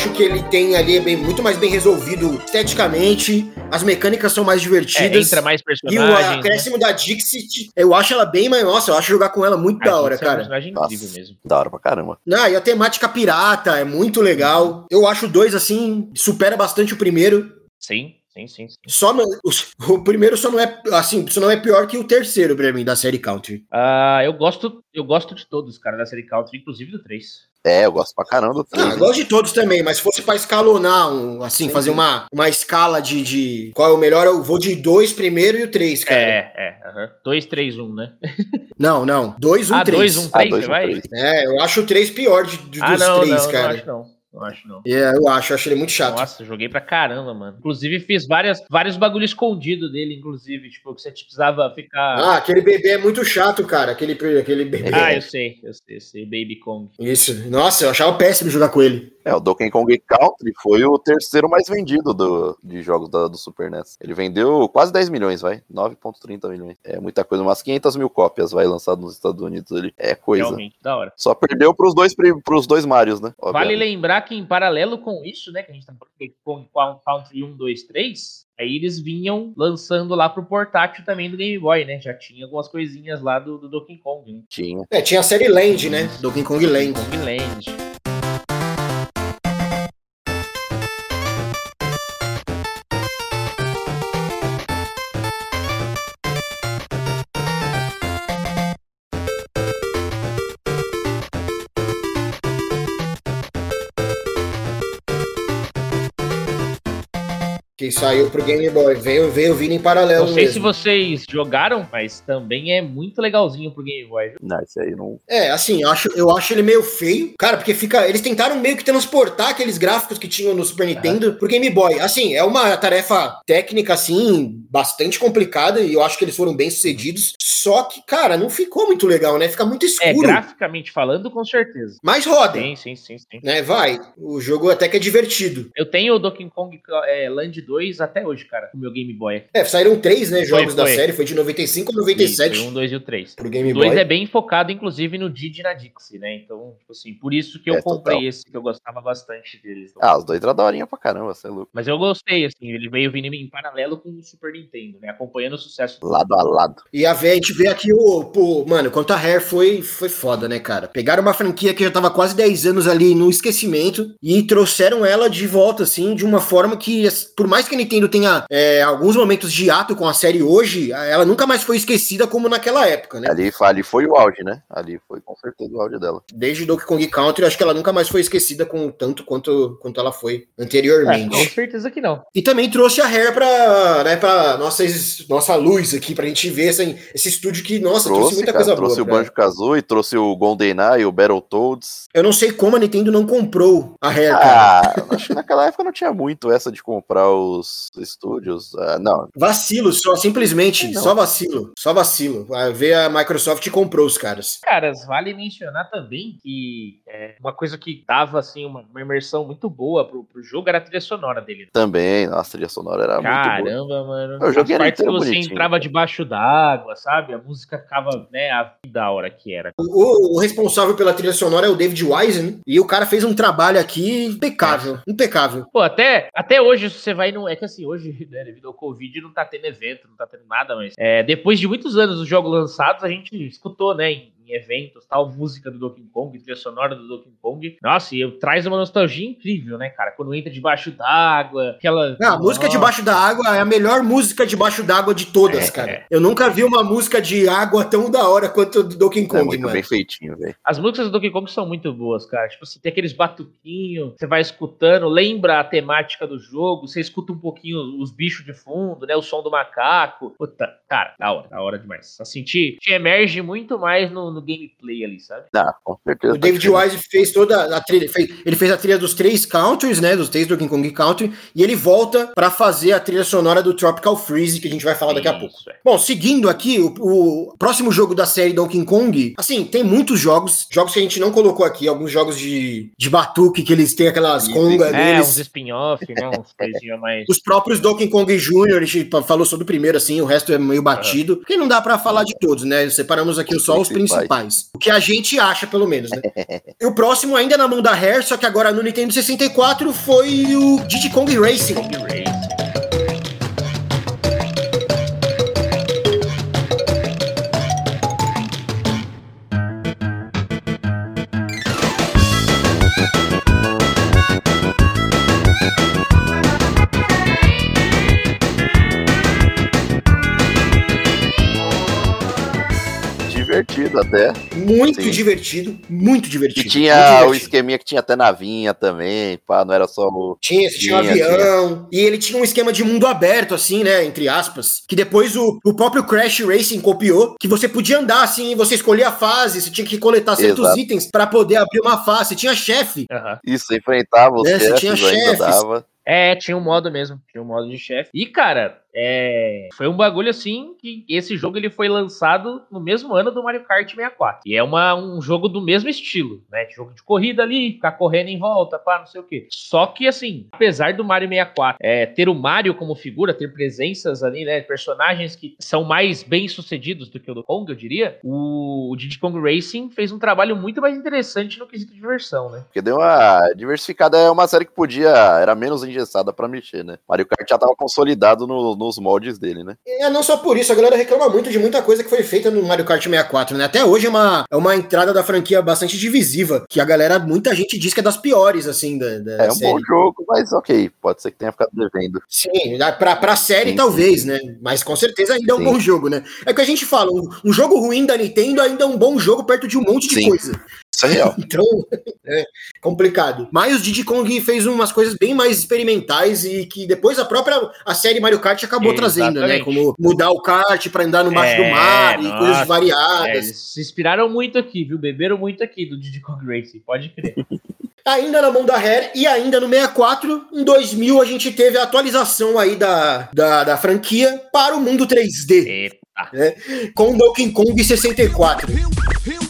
Acho que ele tem ali é bem, muito mais bem resolvido esteticamente, as mecânicas são mais É, divertidas. entra mais e o personagens. né? acréscimo da Dixit, eu acho ela bem mais. Nossa, eu acho jogar com ela muito A da hora, Jinx é um cara. personagem Nossa. incrível mesmo. Da hora pra caramba. Não, e a temática pirata é muito legal. Eu acho o dois, assim, supera bastante o primeiro. Sim, sim, sim. sim. Só no- o, o primeiro só não é assim, só não é pior que o terceiro pra mim da série Country. Ah, eu gosto, eu gosto de todos, cara, da série Country, inclusive do 3. É, eu gosto pra caramba do 3. Ah, gosto de todos também, mas se fosse pra escalonar, um, assim, Sim, fazer sim. uma, uma escala de, de qual é o melhor, eu vou de dois primeiro e o três, cara. É, é. aham. 2, 3, 1, né? Não, não. Dois, um, ah, três. 2, 1, Ah, 3, dois você ou vai? três. É, eu acho o três pior de, de- Ah, dos não, três, não, cara. não acho não. Não acho não. É, eu acho, eu acho ele muito chato. Nossa, joguei pra caramba, mano. Inclusive, fiz várias, vários bagulho escondido dele, inclusive. Tipo, que você precisava ficar. Ah, aquele bebê é muito chato, cara. Aquele, aquele bebê. Ah, eu sei, eu sei, eu sei. Baby Kong. Isso. Nossa, eu achava péssimo jogar com ele. É, o Donkey Kong Country foi o terceiro mais vendido do, de jogos da- do Super NES. Ele vendeu quase 10 milhões, vai. 9,30 milhões. É muita coisa, umas 500 mil cópias, vai, lançado nos Estados Unidos ali. É coisa. Realmente, da hora. Só perdeu pros dois, pros dois Marios, né? Vale Obviamente. Lembrar que em paralelo com isso, né, que a gente tá falando com o Country 1, 2, 3, aí eles vinham lançando lá pro portátil também do Game Boy, né? Já tinha algumas coisinhas lá do, do Donkey Kong, né? Tinha. É, tinha a série Land, né? Donkey Kong Land. Kong Land. Que saiu pro Game Boy. Veio, veio vindo em paralelo Não sei mesmo. se vocês jogaram, mas também é muito legalzinho pro Game Boy? Não, esse aí não. É, assim, eu acho, eu acho ele meio feio. Cara, porque fica. Eles tentaram meio que transportar aqueles gráficos que tinham no Super Nintendo pro Game Boy. Assim, é uma tarefa técnica, assim, bastante complicada. E eu acho que eles foram bem sucedidos. Só que, cara, não ficou muito legal, né? Fica muito É, escuro. graficamente falando, com certeza. Mas roda. Sim, sim, sim, sim. Né, vai. O jogo até que é divertido. Eu tenho o Donkey Kong é, Land 2 até hoje, cara, no meu Game Boy. É, saíram três, né, jogos da foi. série. Foi de 95 a Isso, 97 o 1, 2 e o 3. pro Game O 2 Boy. é bem focado, inclusive, no Didi e na Dixie, né? Então, tipo assim, por isso que eu É, comprei total. esse, que eu gostava bastante deles. Ah, os dois era daorinha pra caramba, você é louco. Mas eu gostei, assim, ele veio vindo em paralelo com o Super Nintendo, né? Acompanhando o sucesso do Lado a lado. E a, vé- a gente vê aqui o. Pô, mano, quanto a Rare foi, foi foda, né, cara? Pegaram uma franquia que já tava quase 10 anos ali no esquecimento e trouxeram ela de volta, assim, de uma forma que, por mais que a Nintendo tenha é, alguns momentos de ato com a série hoje, ela nunca mais foi esquecida como naquela época, né? Ali, ali foi o auge, né? Ali foi com certeza o auge dela. Desde Donkey Kong Country, acho que ela nunca mais foi esquecida com tanto quanto, quanto ela foi É, anteriormente. com certeza que não. E também trouxe a Rare pra, né, pra nossa, nossa luz aqui, pra gente ver esse, esse estúdio que, nossa, trouxe, Trouxe, muita cara, coisa trouxe boa. o pra- Banjo Kazooie, trouxe o GoldenEye, o Battletoads. Eu não sei como a Nintendo não comprou a Rare, cara. Ah, acho que naquela época não tinha muito essa de comprar os estúdios. Ah, não, Vacilo, só simplesmente, Não. só vacilo, só vacilo. Vai ver a Microsoft comprou os caras. Caras, vale mencionar também que é, uma coisa que dava, assim, uma, uma imersão muito boa pro, pro jogo era a trilha sonora dele. também, nossa, a trilha sonora era muito boa. Caramba, mano. Eu joguei As partes que você bonitinho. entrava debaixo d'água, sabe? A música ficava, né, a da hora que era. O, o responsável pela trilha sonora é o David Wise, né? E o cara fez um trabalho aqui impecável, impecável. Pô, até, até hoje você vai no. É que assim, hoje, né, devido ao Covid, não tá tendo evento, não tá tendo nada, mas. É, depois de muitos anos dos jogos lançados, a gente escutou, né, em, em eventos, tal, música do Donkey Kong, trilha sonora do Donkey Kong. Nossa, e traz uma nostalgia incrível, né, cara? Quando entra debaixo d'água, aquela. Ah, a música Nossa. debaixo da água é a melhor música debaixo d'água de todas, É, cara. é. Eu nunca vi uma música de água tão da hora quanto do Donkey É Kong, muito mano. bem feitinho, velho. As músicas do Donkey Kong são muito boas, cara. Tipo assim, tem aqueles batuquinhos, você vai escutando, lembra a temática do jogo, você escuta um pouquinho os bichos de fundo, né? O som do macaco. Puta, cara, da hora, da hora demais. Assim, te, te emerge muito mais no, no gameplay ali, sabe? Ah, com certeza. O David Wise fez toda a trilha, fez- ele fez a trilha dos três countries, né, dos três Donkey Kong Country, e ele volta pra fazer a trilha sonora do Tropical Freeze, que a gente vai falar daqui a pouco. É. Bom, seguindo aqui, o, o próximo jogo da série Donkey Kong, assim, tem muitos jogos, jogos que a gente não colocou aqui, alguns jogos de, de batuque, que eles têm aquelas congas É, deles. uns spin-off, né? Uns coisinhas mais. Os próprios Donkey Kong Jr., a gente falou sobre o primeiro, assim, o resto é meio batido, porque não dá pra falar de todos, né? Separamos aqui Os só os principais. Principais. O que a gente acha, pelo menos, né? e o próximo ainda na mão da Rare, só que agora no Nintendo 64 foi o Diddy Kong Racing. Divertido até. Muito Sim. divertido, muito divertido. E tinha muito o divertido. esqueminha que tinha até navinha também, pá, não era só o. Tinha, você tinha um Tinha, avião. E ele tinha um esquema de mundo aberto, assim, né? Entre aspas. Que depois o, o próprio Crash Racing copiou. Que você podia andar assim, você escolhia a fase, você tinha que coletar certos Exato. itens pra poder abrir uma fase. Você tinha chefe. Aham. Isso, enfrentava os É, você tinha chefes, ainda chefes. dava. É, tinha um modo mesmo. Tinha um modo de chefe. E, cara, é... foi um bagulho assim que esse jogo ele foi lançado no mesmo ano do Mario Kart 64. E é uma, um jogo do mesmo estilo, né? Jogo de corrida ali, ficar correndo em volta, pá, não sei o quê. Só que, assim, apesar do Mario 64 é, ter o Mario como figura, ter presenças ali, né? Personagens que são mais bem sucedidos do que o do Kong, eu diria. O, o Diddy Kong Racing fez um trabalho muito mais interessante no quesito diversão, né? Porque deu uma diversificada, é uma série que podia, era menos engessada pra mexer, né? Mario Kart já tava consolidado no- nos moldes dele, né? É, não só por isso, a galera reclama muito de muita coisa que foi feita no Mario Kart 64, né? Até hoje é uma, é uma entrada da franquia bastante divisiva, que a galera, muita gente diz que é das piores, assim, da, da É um série. bom jogo, mas ok, pode ser que tenha ficado devendo. Sim, pra, pra série Sim, talvez, né? Mas com certeza ainda é um Sim. bom jogo, né? É o que a gente fala, um, um jogo ruim da Nintendo ainda é um bom jogo perto de um monte de Sim. coisa. Isso é real. Então, é complicado. Mas o Diddy Kong fez umas coisas bem mais experimentais e que depois a própria a série Mario Kart acabou trazendo, né? Exatamente. Como mudar o kart pra andar no baixo do É, mar e nossa. coisas É, variadas. eles se inspiraram muito aqui, viu? Beberam muito aqui do Diddy Kong Racing, pode crer. Ainda na mão da Rare e ainda no 64, em 2000 a gente teve a atualização aí da, da, da franquia para o mundo 3D, Eita. com Donkey Kong 64. Here, here we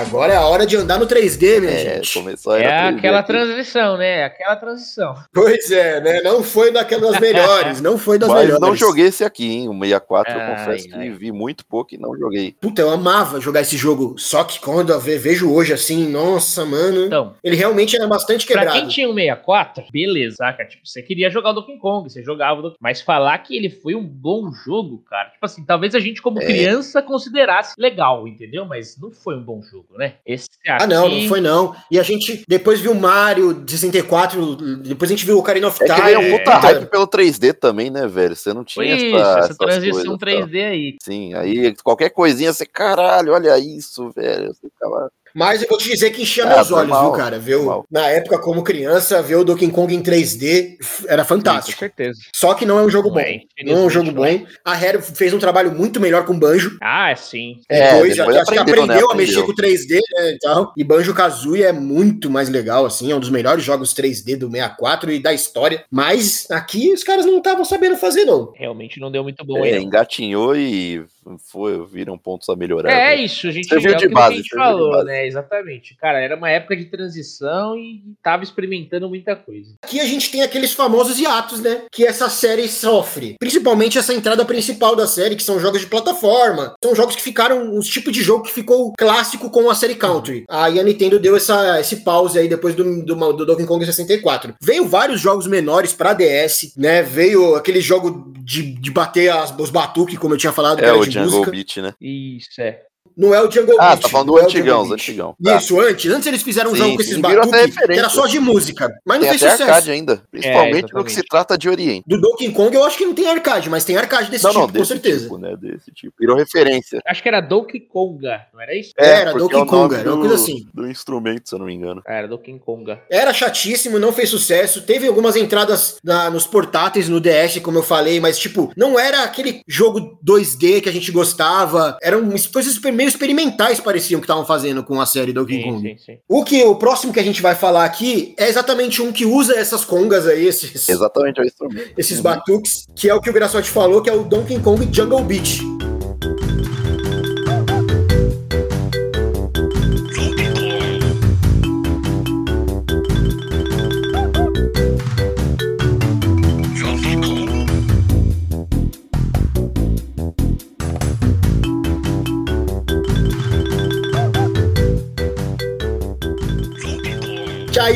Agora é a hora de andar no 3D, minha É, gente. começou a É aquela aqui. transição, né? Aquela transição. Pois é, né? Não foi daquelas melhores, não foi das Mas melhores. não joguei esse aqui, hein? O 64, eu Ai, confesso ai. que vi muito pouco e não joguei. Puta, eu amava jogar esse jogo. Só que quando eu ve- vejo hoje assim, nossa, mano. Então, Ele realmente era bastante pra quebrado. quem tinha um 64, beleza, saca? Tipo, você queria jogar o Donkey Kong, você jogava o Donkey Mas falar que ele foi um bom jogo, cara, tipo assim, talvez a gente como É. criança considerasse legal, entendeu? Mas não foi um bom jogo, né? Esse aqui... Ah, não, não foi não. E a gente depois viu Mario 64, depois a gente viu o Ocarina of É Time. que veio um puta Puta, hype pelo 3D também, né, velho? Você não Foi tinha isso, essa, essa essas transição coisas, tá? 3D aí. Sim, aí qualquer coisinha você, caralho, olha isso, velho. Você ficava. Mas eu vou te dizer que enchia Ah, meus olhos, normal, viu, cara? Normal. na época, como criança, ver o Donkey Kong em 3D era Com fantástico. certeza. Só que não é um jogo bom. é, Não é um jogo bom. A Rare fez um trabalho muito melhor com Banjo. Ah, sim. É, depois, depois acho que aprendeu, aprendeu né? a mexer com 3D né, e tal. E Banjo Kazooie é muito mais legal, assim. É um dos melhores jogos 3D do 64 e da história. Mas aqui os caras não estavam sabendo fazer, não. Realmente não deu muito bom É, aí. engatinhou e foi, viram pontos a melhorar. É né? isso, a gente Serviu é de base, que a gente falou, base. né? Exatamente. Cara, era uma época de transição e tava experimentando muita coisa. Aqui a gente tem aqueles famosos hiatos, né? Que essa série sofre. Principalmente essa entrada principal da série, que são jogos de plataforma. São jogos que ficaram os tipos de jogo que ficou clássico com a série Country. Aí a Nintendo deu essa, esse pause aí depois do, do, do Donkey Kong 64. Veio vários jogos menores pra DS, né? Veio aquele jogo de, de bater as, os batuques, como eu tinha falado, que É era o música. Beat, né? Isso, é. Não é o Jungle Ah, Beat. tá falando do é o antigão, Beat. antigão. Tá. Isso, antes. Antes eles fizeram um Sim, jogo com esses batuques, que referência. era só de música. Mas não Tem fez até sucesso. arcade ainda. Principalmente no que se trata de Oriente. Do Donkey Kong eu acho que não tem arcade, mas tem arcade desse Não, tipo, não, com desse certeza. tipo, né? Desse tipo. Virou referência. Acho que era Donkey Konga, não era isso? Era, porque Donkey é Konga, era uma do- coisa assim. Do instrumento, se eu não me engano. Ah, era Donkey Konga. Era chatíssimo, não fez sucesso. Teve algumas entradas na- nos portáteis, no DS, como eu falei, mas, tipo, não era aquele jogo 2D que a gente gostava. Eram coisas super- meio experimentais, pareciam que estavam fazendo com a série Donkey Kong. sim, sim. O que o próximo que a gente vai falar aqui é exatamente um que usa essas congas aí, esses, Exatamente, é o instrumento. esses batuques, que é o que o Graçote falou, que é o Donkey Kong Jungle Beat.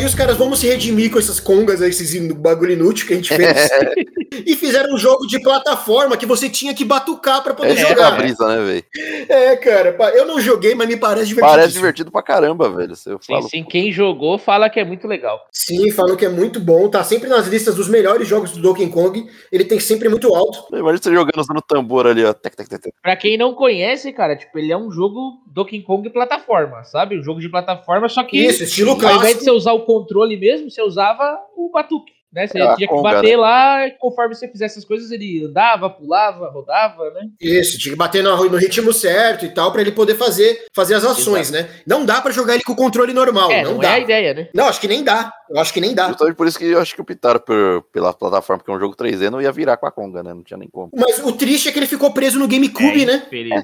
Aí os caras vão se redimir com essas congas, esses bagulho inútil que a gente fez. e fizeram um jogo de plataforma que você tinha que batucar pra poder É, é jogar. a brisa, né, velho? É, cara, eu não joguei, mas me parece divertido. Parece divertido pra caramba, velho. Se eu Sim, falo, sim, quem jogou fala que é muito legal. Sim, falam que é muito bom, tá sempre nas listas dos melhores jogos do Donkey Kong. Ele tem sempre muito alto. Imagina você jogando usando tambor ali, ó. Tec, tec, tec, tec. Pra quem não conhece, cara, tipo, ele é um jogo Donkey Kong plataforma, sabe? Um jogo de plataforma, só que Isso, estilo ao invés de clássico. você usar o controle mesmo, você usava o batuque. Né? Você É, tinha que conga, bater lá, e conforme você fizesse as coisas, ele andava, pulava, rodava, né? Isso, tinha que bater no, no ritmo certo e tal, pra ele poder fazer, fazer as ações, né? Não dá pra jogar ele com o controle normal, é, não, não, dá. é a ideia, né? Não, acho que nem dá. Eu acho que nem dá. Justamente por isso que eu acho que optaram por, pela plataforma, porque é um jogo 3D, não ia virar com a Conga, né? Não tinha nem como. Mas o triste é que ele ficou preso no GameCube, É, né?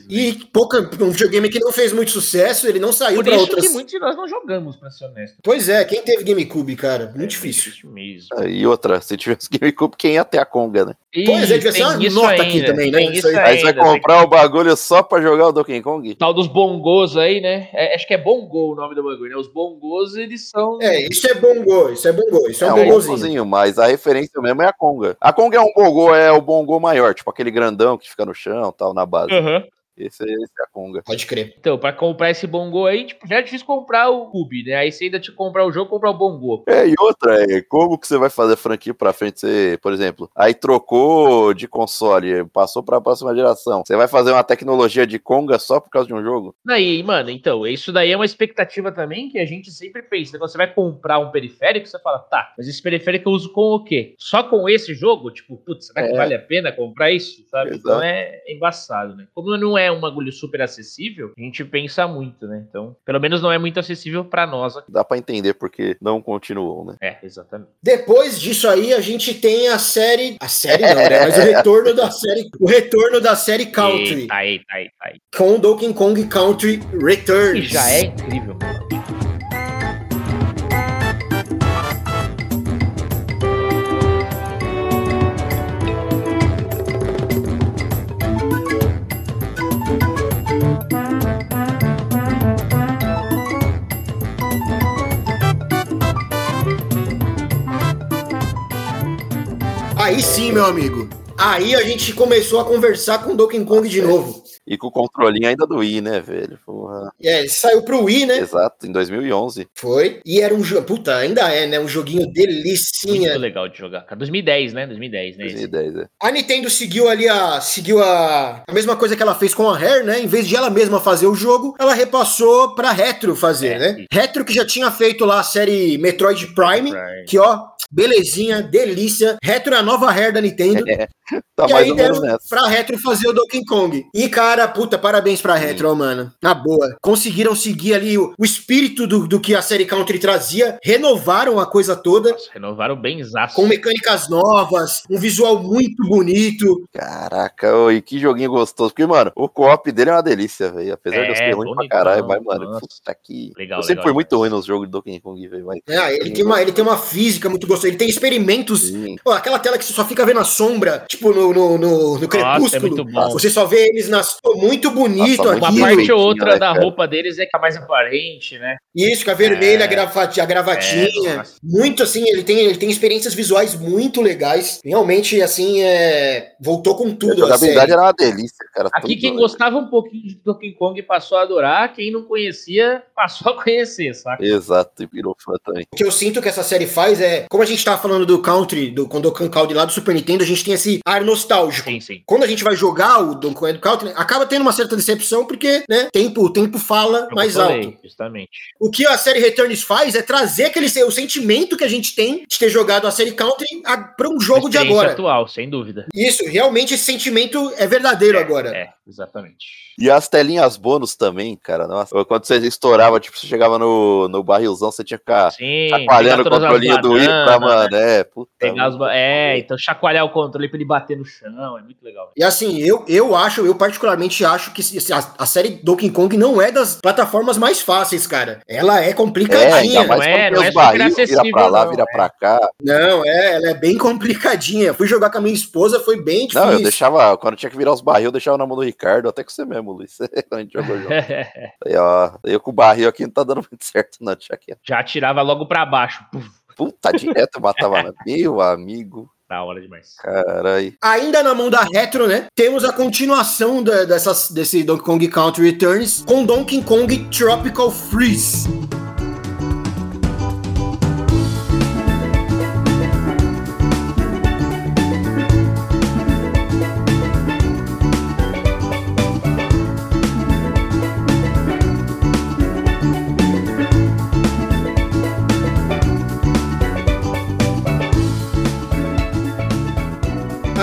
E pouca, um videogame que não fez muito sucesso, ele não saiu isso outras. que muitos de nós não jogamos, pra ser honesto. Pois é, quem teve GameCube, cara? Muito É, difícil. mesmo. E outra, se tivesse GameCube, quem ia ter a Conga, né? Pois é, Ih, ser tem uma nota aqui ainda, também, né? Isso isso aí. Aí você vai ainda, tem comprar o bagulho só pra jogar o Donkey Kong? tal dos bongos aí, né? É, acho que é bongo o nome do bagulho, né? Os bongos, eles são. É, isso é bongo, isso é bongo, isso é, É um bongozinho. bongozinho, mas a referência mesmo é a Conga. A Conga é um bongo, é o bongo maior, tipo aquele grandão que fica no chão, tal, na base. Aham. Esse, esse é a Conga. Pode crer. Então, pra comprar esse bongo aí, tipo, já é difícil comprar o Cube, né? Aí você ainda que comprar o jogo, comprar o bongo. É, e outra, é, como que você vai fazer a franquia pra frente? Você, por exemplo, aí trocou de console, passou pra próxima geração. Você vai fazer uma tecnologia de Conga só por causa de um jogo? Aí, mano, então, isso daí é uma expectativa também que a gente sempre pensa. Quando você vai comprar um periférico, você fala, tá, mas esse periférico eu uso com o quê? Só com esse jogo? Tipo, putz, será que É. vale a pena comprar isso? Sabe? Exato. Então é embaçado, né? Como não é um bagulho super acessível, a gente pensa muito, né? Então, pelo menos não é muito acessível pra nós aqui. Dá pra entender porque não continuou, né? É, exatamente. Depois disso aí, a gente tem a série. A série não, né? Mas o retorno da série. O retorno da série Country. Eita, eita, eita, eita. Com Donkey Kong Country Que Returns. já é incrível. Meu amigo. Aí a gente começou a conversar com Donkey Kong de novo. E com o controlinho ainda do Wii, né, velho? Porra. É, saiu pro Wii, né? Exato, em 2011. Foi. E era um jogo. Puta, ainda é, né? Um joguinho delicinha. Muito legal de jogar. cara. 2010, né? 2010, né? esse. 2010, é. A Nintendo seguiu ali a. Seguiu a. A mesma coisa que ela fez com a Rare, né? Em vez de ela mesma fazer o jogo, ela repassou pra Retro fazer, É, né? isso. Retro que já tinha feito lá a série Metroid Prime. Prime. Que, ó, belezinha, delícia. Retro é a nova Rare da Nintendo. Tá e mais aí ou menos deram nessa. pra Retro fazer o Donkey Kong. E, cara, puta, parabéns pra Retro, ó, mano. Na boa. Conseguiram seguir ali o, o espírito do, do que a série Country trazia. Renovaram a coisa toda. Nossa, renovaram bem zaço. Com mecânicas novas, um visual muito bonito. Caraca, ô, e que joguinho gostoso. Porque, mano, o co-op dele é uma delícia, velho. Apesar de eu É, ser ruim pra caralho, mas, mano, nossa. puta que. Legal, eu sempre legal fui muito ruim nos jogos de Donkey Kong, velho. Mas... É, ele, tem uma, ele tem uma física muito gostosa. Ele tem experimentos. Sim. Ó, aquela tela que você só fica vendo a sombra, tipo no, no, no, no crepúsculo. é muito bom. Você só vê eles nas. Pô, muito bonito Nossa, muito Uma parte ou outra né, da cara? roupa deles é que é mais aparente, né? Isso, com a vermelha, É. a, gravati- a gravatinha. É, muito assim, ele tem, ele tem experiências visuais muito legais. Realmente, assim, é, voltou com A tudo. A jogabilidade série. era uma delícia, cara. Aqui quem gostava um pouquinho de Donkey Kong passou a adorar, quem não conhecia passou a conhecer, saca? Exato, e virou fã também. O que eu sinto que essa série faz é, como a gente tava falando do Country, do Donkey Kong lá do Super Nintendo, a gente tem esse ar nostálgico. Sim, sim. Quando a gente vai jogar o Donkey Kong Country, acaba tendo uma certa decepção, porque, né, tempo, o tempo fala Como mais eu falei, alto. Justamente. O que a série Returns faz é trazer aquele o sentimento que a gente tem de ter jogado a série Country para um jogo de agora. atual, sem dúvida. Isso, realmente esse sentimento é verdadeiro agora. É, exatamente. E as telinhas bônus também, cara. Nossa, quando você estourava, tipo, você chegava no, no barrilzão, você tinha que ficar Sim, chacoalhando o as controlinho do banana. mano. É, puta. Pegar ba- É, então chacoalhar o controle pra ele bater no chão, é muito legal. E assim, eu, eu acho, eu particularmente acho que a, a série Donkey Kong não é das plataformas mais fáceis, cara. Ela é É, complicadinha. mais Não é- não é barris, super vira pra acessível, lá, não, vira é. pra cá. Não, é, ela é bem complicadinha. Fui jogar com a minha esposa, foi bem difícil. Não, eu deixava, quando tinha que virar os barril, eu deixava na mão do Ricardo, até com você mesmo, Luiz. quando a gente jogou junto. Aí, ó, eu com o barril aqui não tá dando muito certo, não, quieto. Já tirava logo pra baixo. Puta, direto eu matava na. Meu amigo, da hora demais. carai. Ainda na mão da Retro, né? Temos a continuação da- dessas, desse Donkey Kong Country Returns com Donkey Kong Tropical Freeze.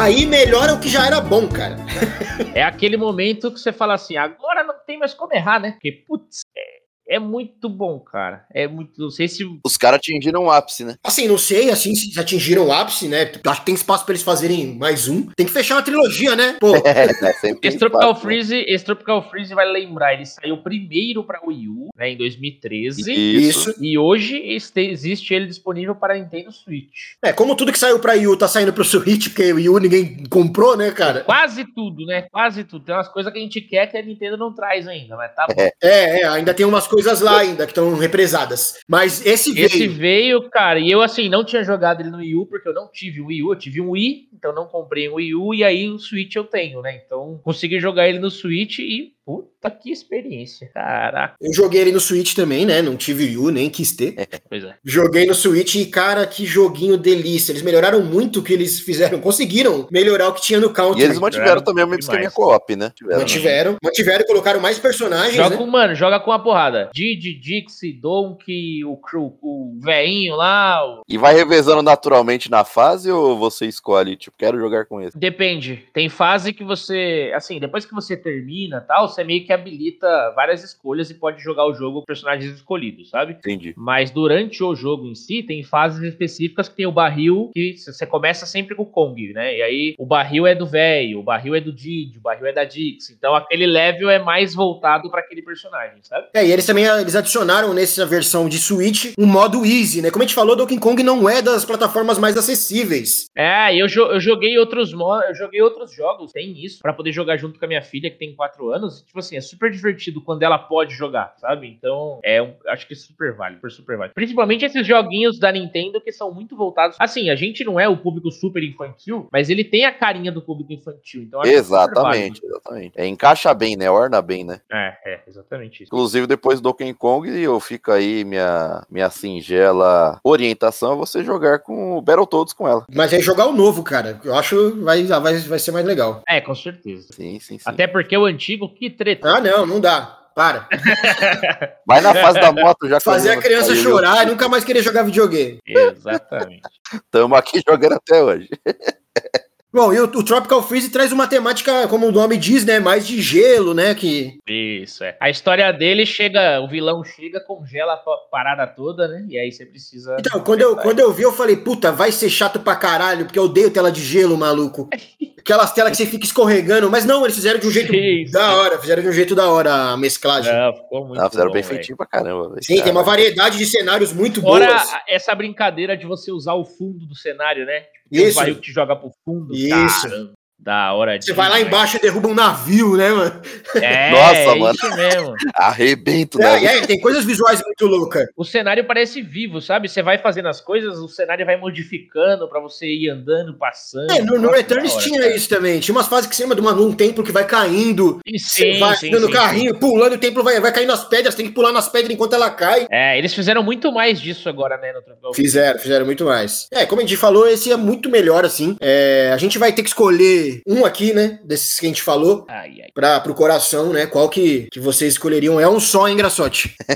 Aí melhora o que já era bom, cara. É aquele momento que você fala assim, agora não tem mais como errar, né? Porque, putz, é, é muito bom, cara. É muito. Não sei se. Os caras atingiram o ápice, né? Assim, não sei, assim, se atingiram o ápice, né? Acho que tem espaço pra eles fazerem mais um. Tem que fechar uma trilogia, né? Pô, É, né? Esse Tropical, espaço, né? Freeze, esse Tropical Freeze vai lembrar, ele saiu primeiro pra Wii U, né, em 2013. Isso. isso. E hoje este- existe ele disponível para Nintendo Switch. É, como tudo que saiu pra Wii U tá saindo pro Switch, porque o Wii U ninguém comprou, né, cara? Quase tudo, né? Quase tudo. Tem umas coisas que a gente quer que a Nintendo não traz ainda, mas tá bom. É, é, ainda tem umas coisas lá ainda que estão represadas. Mas esse veio. Esse veio, cara, e eu assim, não tinha jogado ele no Wii U, porque eu não tive um Wii U, eu tive um Wii, então não comprei um Wii U, e aí o Switch eu tenho, né? Então consegui jogar ele no Switch e, puta que experiência. Caraca, Eu joguei ele no Switch também, né? Não tive Wii U, nem quis ter. pois é. Joguei no Switch e, cara, que joguinho delícia. Eles melhoraram muito o que eles fizeram. Conseguiram melhorar o que tinha no Country. E eles mantiveram também o mesmo esqueminha co-op, né? Tiveram, né? Mantiveram. Mantiveram e colocaram mais personagens, Joga né? com, mano, joga com uma porrada. Didi, Dixie, Donkey, o, Cru- o veinho lá. o- E vai revezando naturalmente na fase ou você escolhe, tipo, quero jogar com esse? Depende. Tem fase que você. Assim, depois que você termina tal, você meio que habilita várias escolhas e pode jogar o jogo com personagens escolhidos, sabe? Entendi. Mas durante o jogo em si, tem fases específicas que tem o barril, que você começa sempre com o Kong, né? E aí o barril é do velho, o barril é do Didi, o barril é da Dix. Então aquele level é mais voltado pra aquele personagem, sabe? É, e eles também eles adicionaram nessa versão de Switch um modo Easy, né? Como a gente falou, Donkey Kong não é das plataformas mais acessíveis. É, eu, jo- eu joguei outros eu joguei outros jogos, tem isso, pra poder jogar junto com a minha filha, que tem 4 anos. Tipo assim, é super divertido quando ela pode jogar, sabe? Então, é um, acho que é super válido, super, super válido. Principalmente esses joguinhos da Nintendo que são muito voltados. Assim, a gente não é o público super infantil, mas ele tem a carinha do público infantil. Então, acho que é Exatamente, exatamente. É, encaixa bem, né? Orna bem, né? É, é, exatamente isso. Inclusive, depois do Donkey Kong, eu fico aí minha, minha singela orientação é você jogar com o Battletoads com ela. Mas é jogar o novo, cara. Eu acho vai, vai, vai ser mais legal. É, com certeza. Sim, sim, sim. Até porque o antigo, que treta. Ah, não, não dá. Para. Vai na fase da moto já. Fazer a criança saiu, chorar e nunca mais querer jogar videogame. Exatamente. Tamo aqui jogando até hoje. Bom, e o, o Tropical Freeze traz uma temática, como o nome diz, né? Mais de gelo, né? Que. Isso, é. A história dele chega, o vilão chega, congela a pa- parada toda, né? E aí você precisa. Então, quando eu, quando eu vi, eu falei, puta, vai ser chato pra caralho, porque eu odeio tela de gelo, maluco. Aquelas telas que você fica escorregando, mas não, eles fizeram de um jeito Sim, sim. da hora, fizeram de um jeito da hora a mesclagem. Não, ficou muito Ah, fizeram bom, bem feitinho pra caramba. Sim, tem uma Cara, variedade de cenários muito Fora boas. essa brincadeira de você usar o fundo do cenário, né? Tem um Isso. que te joga pro fundo. Isso. Caramba, da hora Você vai lá embaixo e derruba um navio, né, mano? É, Nossa, é mano. isso mesmo. Arrebento, né? É, é, tem coisas visuais muito loucas. O cenário parece vivo, sabe? Você vai fazendo as coisas, o cenário vai modificando pra você ir andando, passando. É, no, no Returns hora, tinha cara. isso também. Tinha umas fases que você lembra de uma, num templo que vai caindo. E Você Sim, vai sim, no sim, carrinho, pulando, o templo vai, vai cair nas pedras, tem que pular nas pedras enquanto ela cai. É, eles fizeram muito mais disso agora, né, no Fizeram, fizeram muito mais. É, como a gente falou, esse é muito melhor, assim. É, a gente vai ter que escolher um aqui, né? Desses que a gente falou. Ai, ai. Pra, pro coração, né? Qual que, que vocês escolheriam? É um só, hein, Graçote?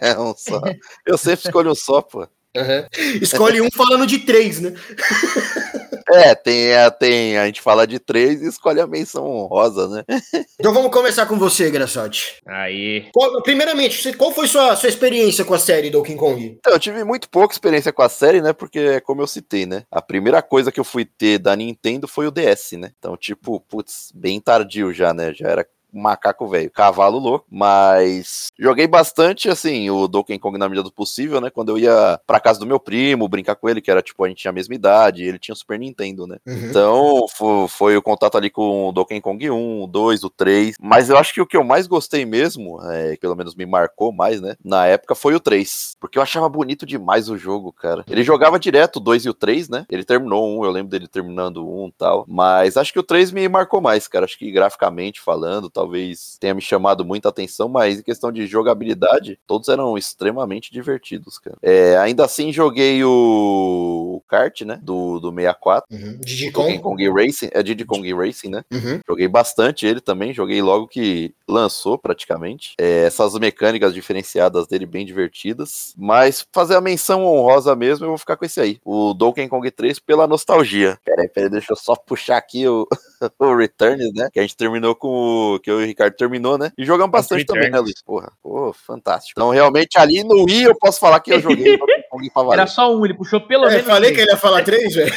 É um só. Eu sempre escolho um só, pô. Aham. Escolhe um falando de três, né? É, tem, é, tem. A gente fala de três e escolhe a menção honrosa, né? Então vamos começar com você, Graçote. Aí. Qual- primeiramente, qual foi sua, sua experiência com a série Donkey Kong? Então, eu tive muito pouca experiência com a série, né? Porque, como eu citei, né? A primeira coisa que eu fui ter da Nintendo foi o DS, né? Então, tipo, putz, bem tardio já, né? Já era macaco velho, cavalo louco, mas joguei bastante, assim, o Donkey Kong na medida do possível, né? Quando eu ia pra casa do meu primo, brincar com ele, que era, tipo, a gente tinha a mesma idade, ele tinha o Super Nintendo, né? Uhum. Então, fo- foi, o contato ali com o Donkey Kong 1, o 2, o 3. Mas eu acho que o que eu mais gostei mesmo, é, pelo menos me marcou mais, né? Na época foi o 3. Porque eu achava bonito demais o jogo, cara. Ele jogava direto o 2 e o 3, né? Ele terminou um, eu lembro dele terminando um e tal. Mas acho que o 3 me marcou mais, cara. Acho que graficamente falando, talvez tenha me chamado muita atenção, mas em questão de jogabilidade, todos eram extremamente divertidos, cara. É, ainda assim, joguei o, o kart, né? Do, do 64. Uhum. Diddy Kong. Kong Racing, é Diddy Kong Racing, né? Uhum. Joguei bastante ele também, joguei logo que lançou praticamente. É, essas mecânicas diferenciadas dele bem divertidas. Mas fazer a menção honrosa mesmo, eu vou ficar com esse aí. O Donkey Kong 3 pela nostalgia. Peraí, peraí, deixa eu só puxar aqui o, o Returns, né? Que a gente terminou com o. Que eu e o Ricardo terminou, né? E jogamos bastante também, né. Luiz? Porra, pô, fantástico. Então, realmente, ali no Wii eu posso falar que eu joguei Kong pra valer. Era só um, ele puxou pelo É, menos. falei que três. ele ia falar três, velho.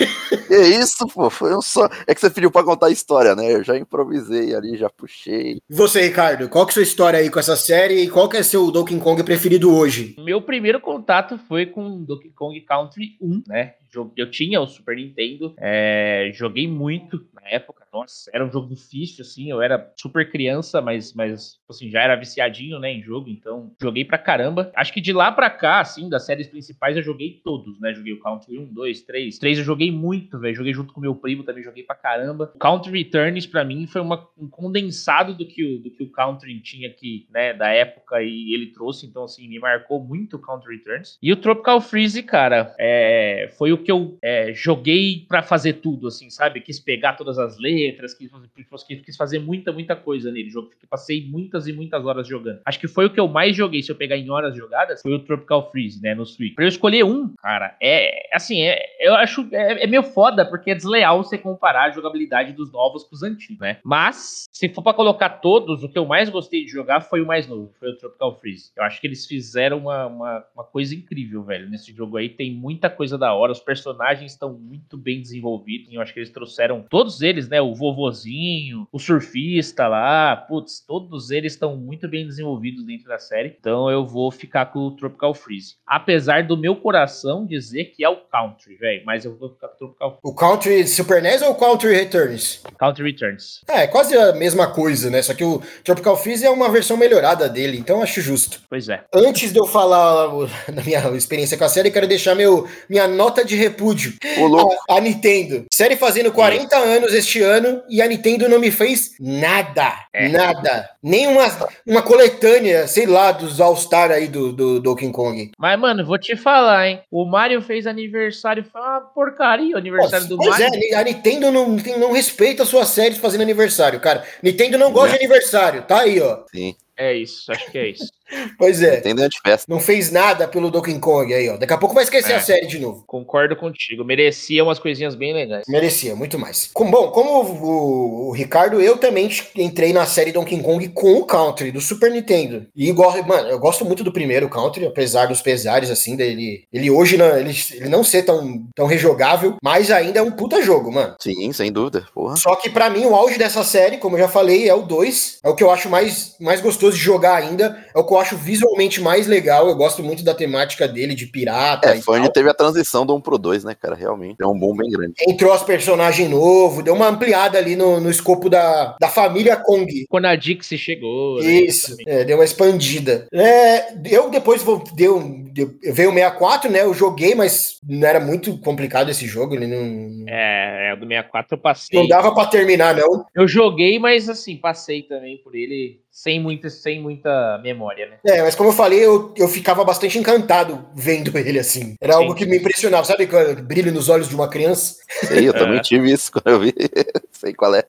Que isso, pô, foi um só. É que você pediu pra contar a história, né? Eu já improvisei ali, já puxei. E você, Ricardo, qual que é a sua história aí com essa série e qual que é seu Donkey Kong preferido hoje? Meu primeiro contato foi com Donkey Kong Country 1, né? Eu tinha o Super Nintendo, é, joguei muito na época. Nossa, era um jogo difícil, assim. Eu era super criança, mas, mas assim, já era viciadinho, né, em jogo. Então, joguei pra caramba. Acho que de lá pra cá, assim, das séries principais, eu joguei todos, né? Joguei o Country 1, 2, 3. 3 eu joguei muito, velho. Joguei junto com meu primo, também joguei pra caramba. O Country Returns, pra mim, foi uma- um condensado do que, o, do que o Country tinha aqui, né, da época, e ele trouxe. Então, assim, me marcou muito o Country Returns. E o Tropical Freeze, cara, é, foi o que eu é, joguei pra fazer tudo, assim, sabe? Quis pegar todas as letras, quis, quis, fazer muita, muita coisa nele. Jogo, passei muitas e muitas horas jogando. Acho que foi o que eu mais joguei, se eu pegar em horas jogadas, foi o Tropical Freeze, né, no Switch. Escolher um, cara, é, assim, é, eu acho, é, é meio foda, porque é desleal você comparar a jogabilidade dos novos com os antigos, né? Mas, se for pra colocar todos, o que eu mais gostei de jogar foi o mais novo, foi o Tropical Freeze. Eu acho que eles fizeram uma, uma, uma coisa incrível, velho, nesse jogo aí. Tem muita coisa da hora, os personagens estão muito bem desenvolvidos. Eu acho que eles trouxeram todos eles, né? O vovozinho, o surfista lá, putz, todos eles estão muito bem desenvolvidos dentro da série. Então eu vou ficar com o Tropical Freeze. Apesar do meu coração dizer que é o Country, velho, mas eu vou ficar Tropical O Country Super NES ou o Country Returns? Country Returns. É, quase a mesma coisa, né? Só que o Tropical Freeze é uma versão melhorada dele, então acho justo. Pois é. Antes de eu falar da minha experiência com a série, quero deixar meu, minha nota de repúdio Ô, louco. a, a Nintendo. Série fazendo 40 anos este ano e a Nintendo não me fez nada. É. Nada. Nem uma, uma coletânea, sei lá, dos All-Star aí do, do Donkey Kong. Mas, mano, vou te falar, hein? O Mario fez aniversário, foi uma porcaria o aniversário do pois Mario. é, a Nintendo não, não respeita suas séries fazendo aniversário, cara. Nintendo não gosta Né? de aniversário, tá aí, ó. Sim. É isso, acho que é isso. Pois é. Tem de festa. Não fez nada pelo Donkey Kong aí, ó. Daqui a pouco vai esquecer É. a série de novo. Concordo contigo. Merecia umas coisinhas bem legais. Merecia, muito mais. Com, bom, como o, o- o Ricardo, eu também entrei na série Donkey Kong com o Country, do Super Nintendo. E, go- mano, eu gosto muito do primeiro Country, apesar dos pesares, assim, dele. Ele hoje não, ele, ele não ser tão, tão rejogável, mas ainda é um puta jogo, mano. Sim, sem dúvida. Porra. Só que pra mim o auge dessa série, como eu já falei, é o 2. É o que eu acho mais, mais gostoso de jogar ainda. É o que eu acho visualmente mais legal. Eu gosto muito da temática dele, de pirata. É, onde teve a transição do 1 pro 2, né, cara? Realmente. É um boom bem grande. Entrou as personagens novos, deu uma ampliada ali no, no escopo da, da família Kong. Quando a Dixie chegou. né, Isso, também. é, deu uma expandida. É, eu depois vou, deu, deu, veio o 64, né? Eu joguei, mas não era muito complicado esse jogo. Ele não, É, é, o do 64 eu passei. não dava pra terminar, não. Eu joguei, mas assim, passei também por ele sem muita, sem muita memória, né? É, mas como eu falei, eu, eu ficava bastante encantado vendo ele assim. Era algo Sim. que me impressionava. Sabe quando brilho nos olhos de uma criança? Sei, eu também É. tive isso quando eu vi. Sei qual é.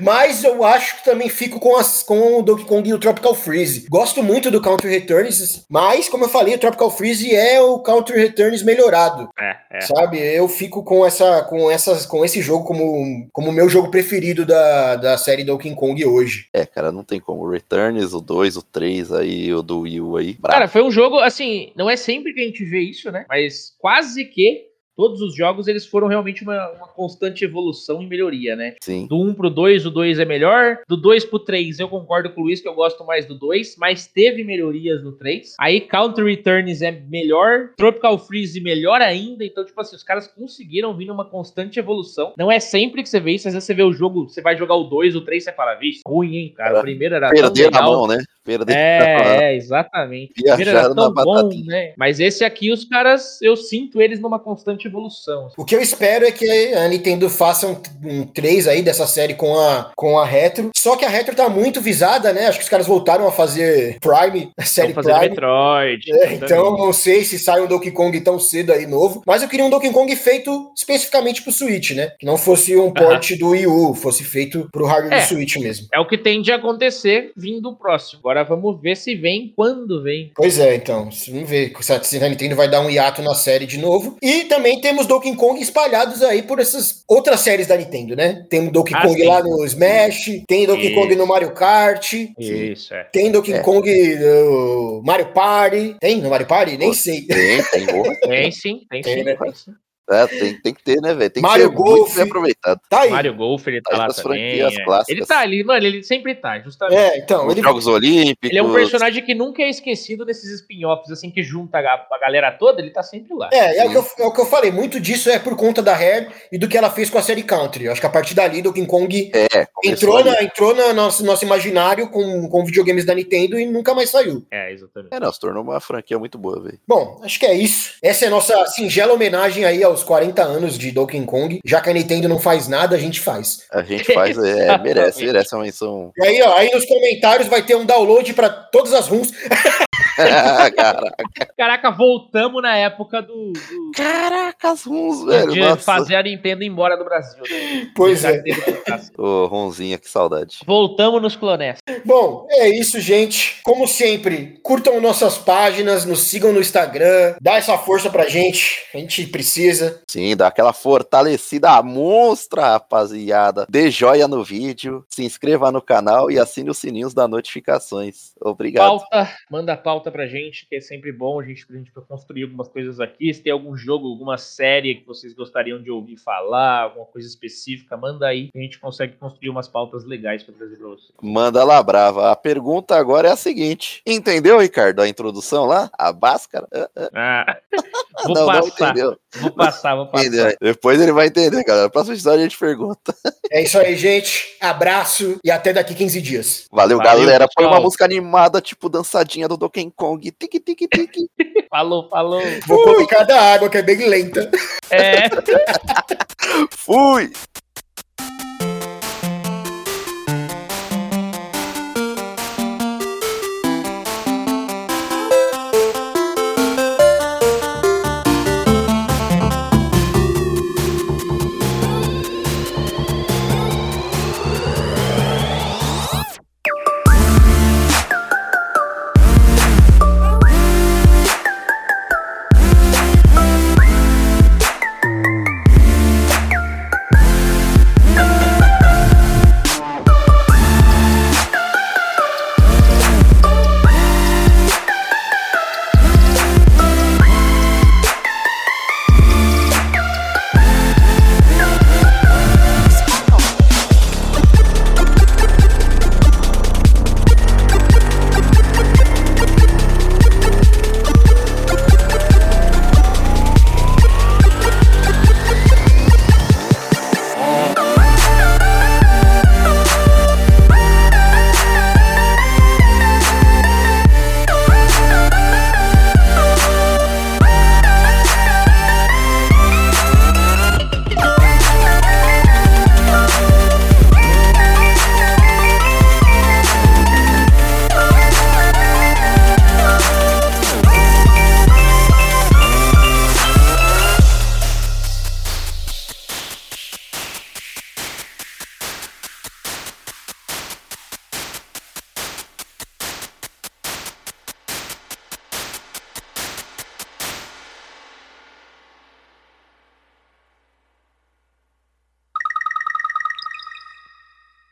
Mas eu acho que também fico com, as, com o Donkey Kong e o Tropical Freeze. Gosto muito do Counter Returns, mas, como eu falei, o Tropical Freeze é o Counter Returns melhorado. É, é. Sabe? Eu fico com essa com essas com esse jogo como como o meu jogo preferido da, da série Donkey Kong hoje. É, cara, não tem como. Returns, o 2, o 3 aí, o do Wii U aí. Brabo. Cara, foi um jogo, assim, não é sempre que a gente vê isso, né? Mas quase que todos os jogos eles foram realmente uma, uma constante evolução e melhoria, né? Sim. Do 1 pro 2, o 2 é melhor. Do 2 pro 3, eu concordo com o Luiz que eu gosto mais do 2, mas teve melhorias no 3. Aí Counter Returns é melhor, Tropical Freeze melhor ainda. Então, tipo assim, os caras conseguiram vir numa constante evolução. Não é sempre que você vê isso, às vezes você vê o jogo, você vai jogar o 2, o 3, você fala, vixe, ruim, hein, cara. O primeiro era tão Perder na mão, né? Perder. É, é, exatamente. Viajaram na bom, né? Mas esse aqui, os caras, eu sinto eles numa constante evolução. O que eu espero é que a Nintendo faça um, um 3 aí dessa série com a, com a Retro. Só que a Retro tá muito visada, né? Acho que os caras voltaram a fazer Prime, a série Prime. Metroid. É, então não sei se sai um Donkey Kong tão cedo aí novo, mas eu queria um Donkey Kong feito especificamente pro Switch, né? Que não fosse um port do Wii U, fosse feito pro hardware É. do Switch mesmo. É o que tende a acontecer vindo o próximo. Agora vamos ver se vem, quando vem. Pois é, então, se- vamos ver se a Nintendo vai dar um hiato na série de novo. E também temos Donkey Kong espalhados aí por essas outras séries da Nintendo, né? Tem Donkey Ah, Kong sim. lá no Smash, tem Donkey Kong Isso. no Mario Kart, Isso, é. tem Donkey É. Kong no Mario Party. Tem no Mario Party? Nem sei. Tem, tem. Tem sim, tem, Tem, sim. né? É, tem, tem que ter, né, velho? Tem Mario que ser muito Golf. aproveitado. Tá aí. Mario Golf, ele tá Aí lá também. franquias é. clássicas. Ele tá ali, mano, ele sempre tá, justamente. É, então, Os ele, Jogos Olímpicos. Ele é um personagem que nunca é esquecido nesses spin-offs, assim, que junta a, a galera toda, ele tá sempre lá. É, é o, que eu, é o que eu falei, muito disso é por conta da Rare e do que ela fez com a série Country. Eu acho que a partir dali, Donkey Kong É, entrou, na, entrou no nosso, nosso imaginário com, com videogames da Nintendo e nunca mais saiu. É, exatamente. É, não, se tornou uma franquia muito boa, velho. Bom, acho que é isso. Essa é a nossa singela homenagem aí aos 40 anos de Donkey Kong. Já que a Nintendo não faz nada, a gente faz. A gente faz, é, merece, merece uma menção. E aí, ó, aí nos comentários vai ter um download pra todas as runs. Cara, Caraca, voltamos na época do. do- caracas, uns, velho. de nossa. fazer a Nintendo ir embora do Brasil. Né? Pois é. Ô, Ronzinha, que saudade. Voltamos nos clones. Bom, é isso, gente. Como sempre, curtam nossas páginas, nos sigam no Instagram, dá essa força pra gente. A gente precisa. Sim, dá aquela fortalecida monstra, rapaziada. Dê joia no vídeo, se inscreva no canal e assine os sininhos das notificações. Obrigado. Pauta, manda pauta pra gente, que é sempre bom a gente, pra gente construir algumas coisas aqui. Se tem algum jogo, alguma série que vocês gostariam de ouvir falar, alguma coisa específica, manda aí. que A gente consegue construir umas pautas legais pra trazer pra vocês. Manda lá, brava. A pergunta agora é a seguinte: Entendeu, Ricardo, a introdução lá? A báscara? Ah, Ah, vou não, não passar, entendeu. vou passar, vou passar. Entendeu? Depois ele vai entender, galera. Na próxima história a gente pergunta. É isso aí, gente. Abraço e até daqui 15 dias. Valeu, Valeu, galera. Põe uma música animada, tipo dançadinha do Donkey Kong. Tique, tique, tique. Falou, falou. Vou colocar da água, que é bem lenta. É. Fui!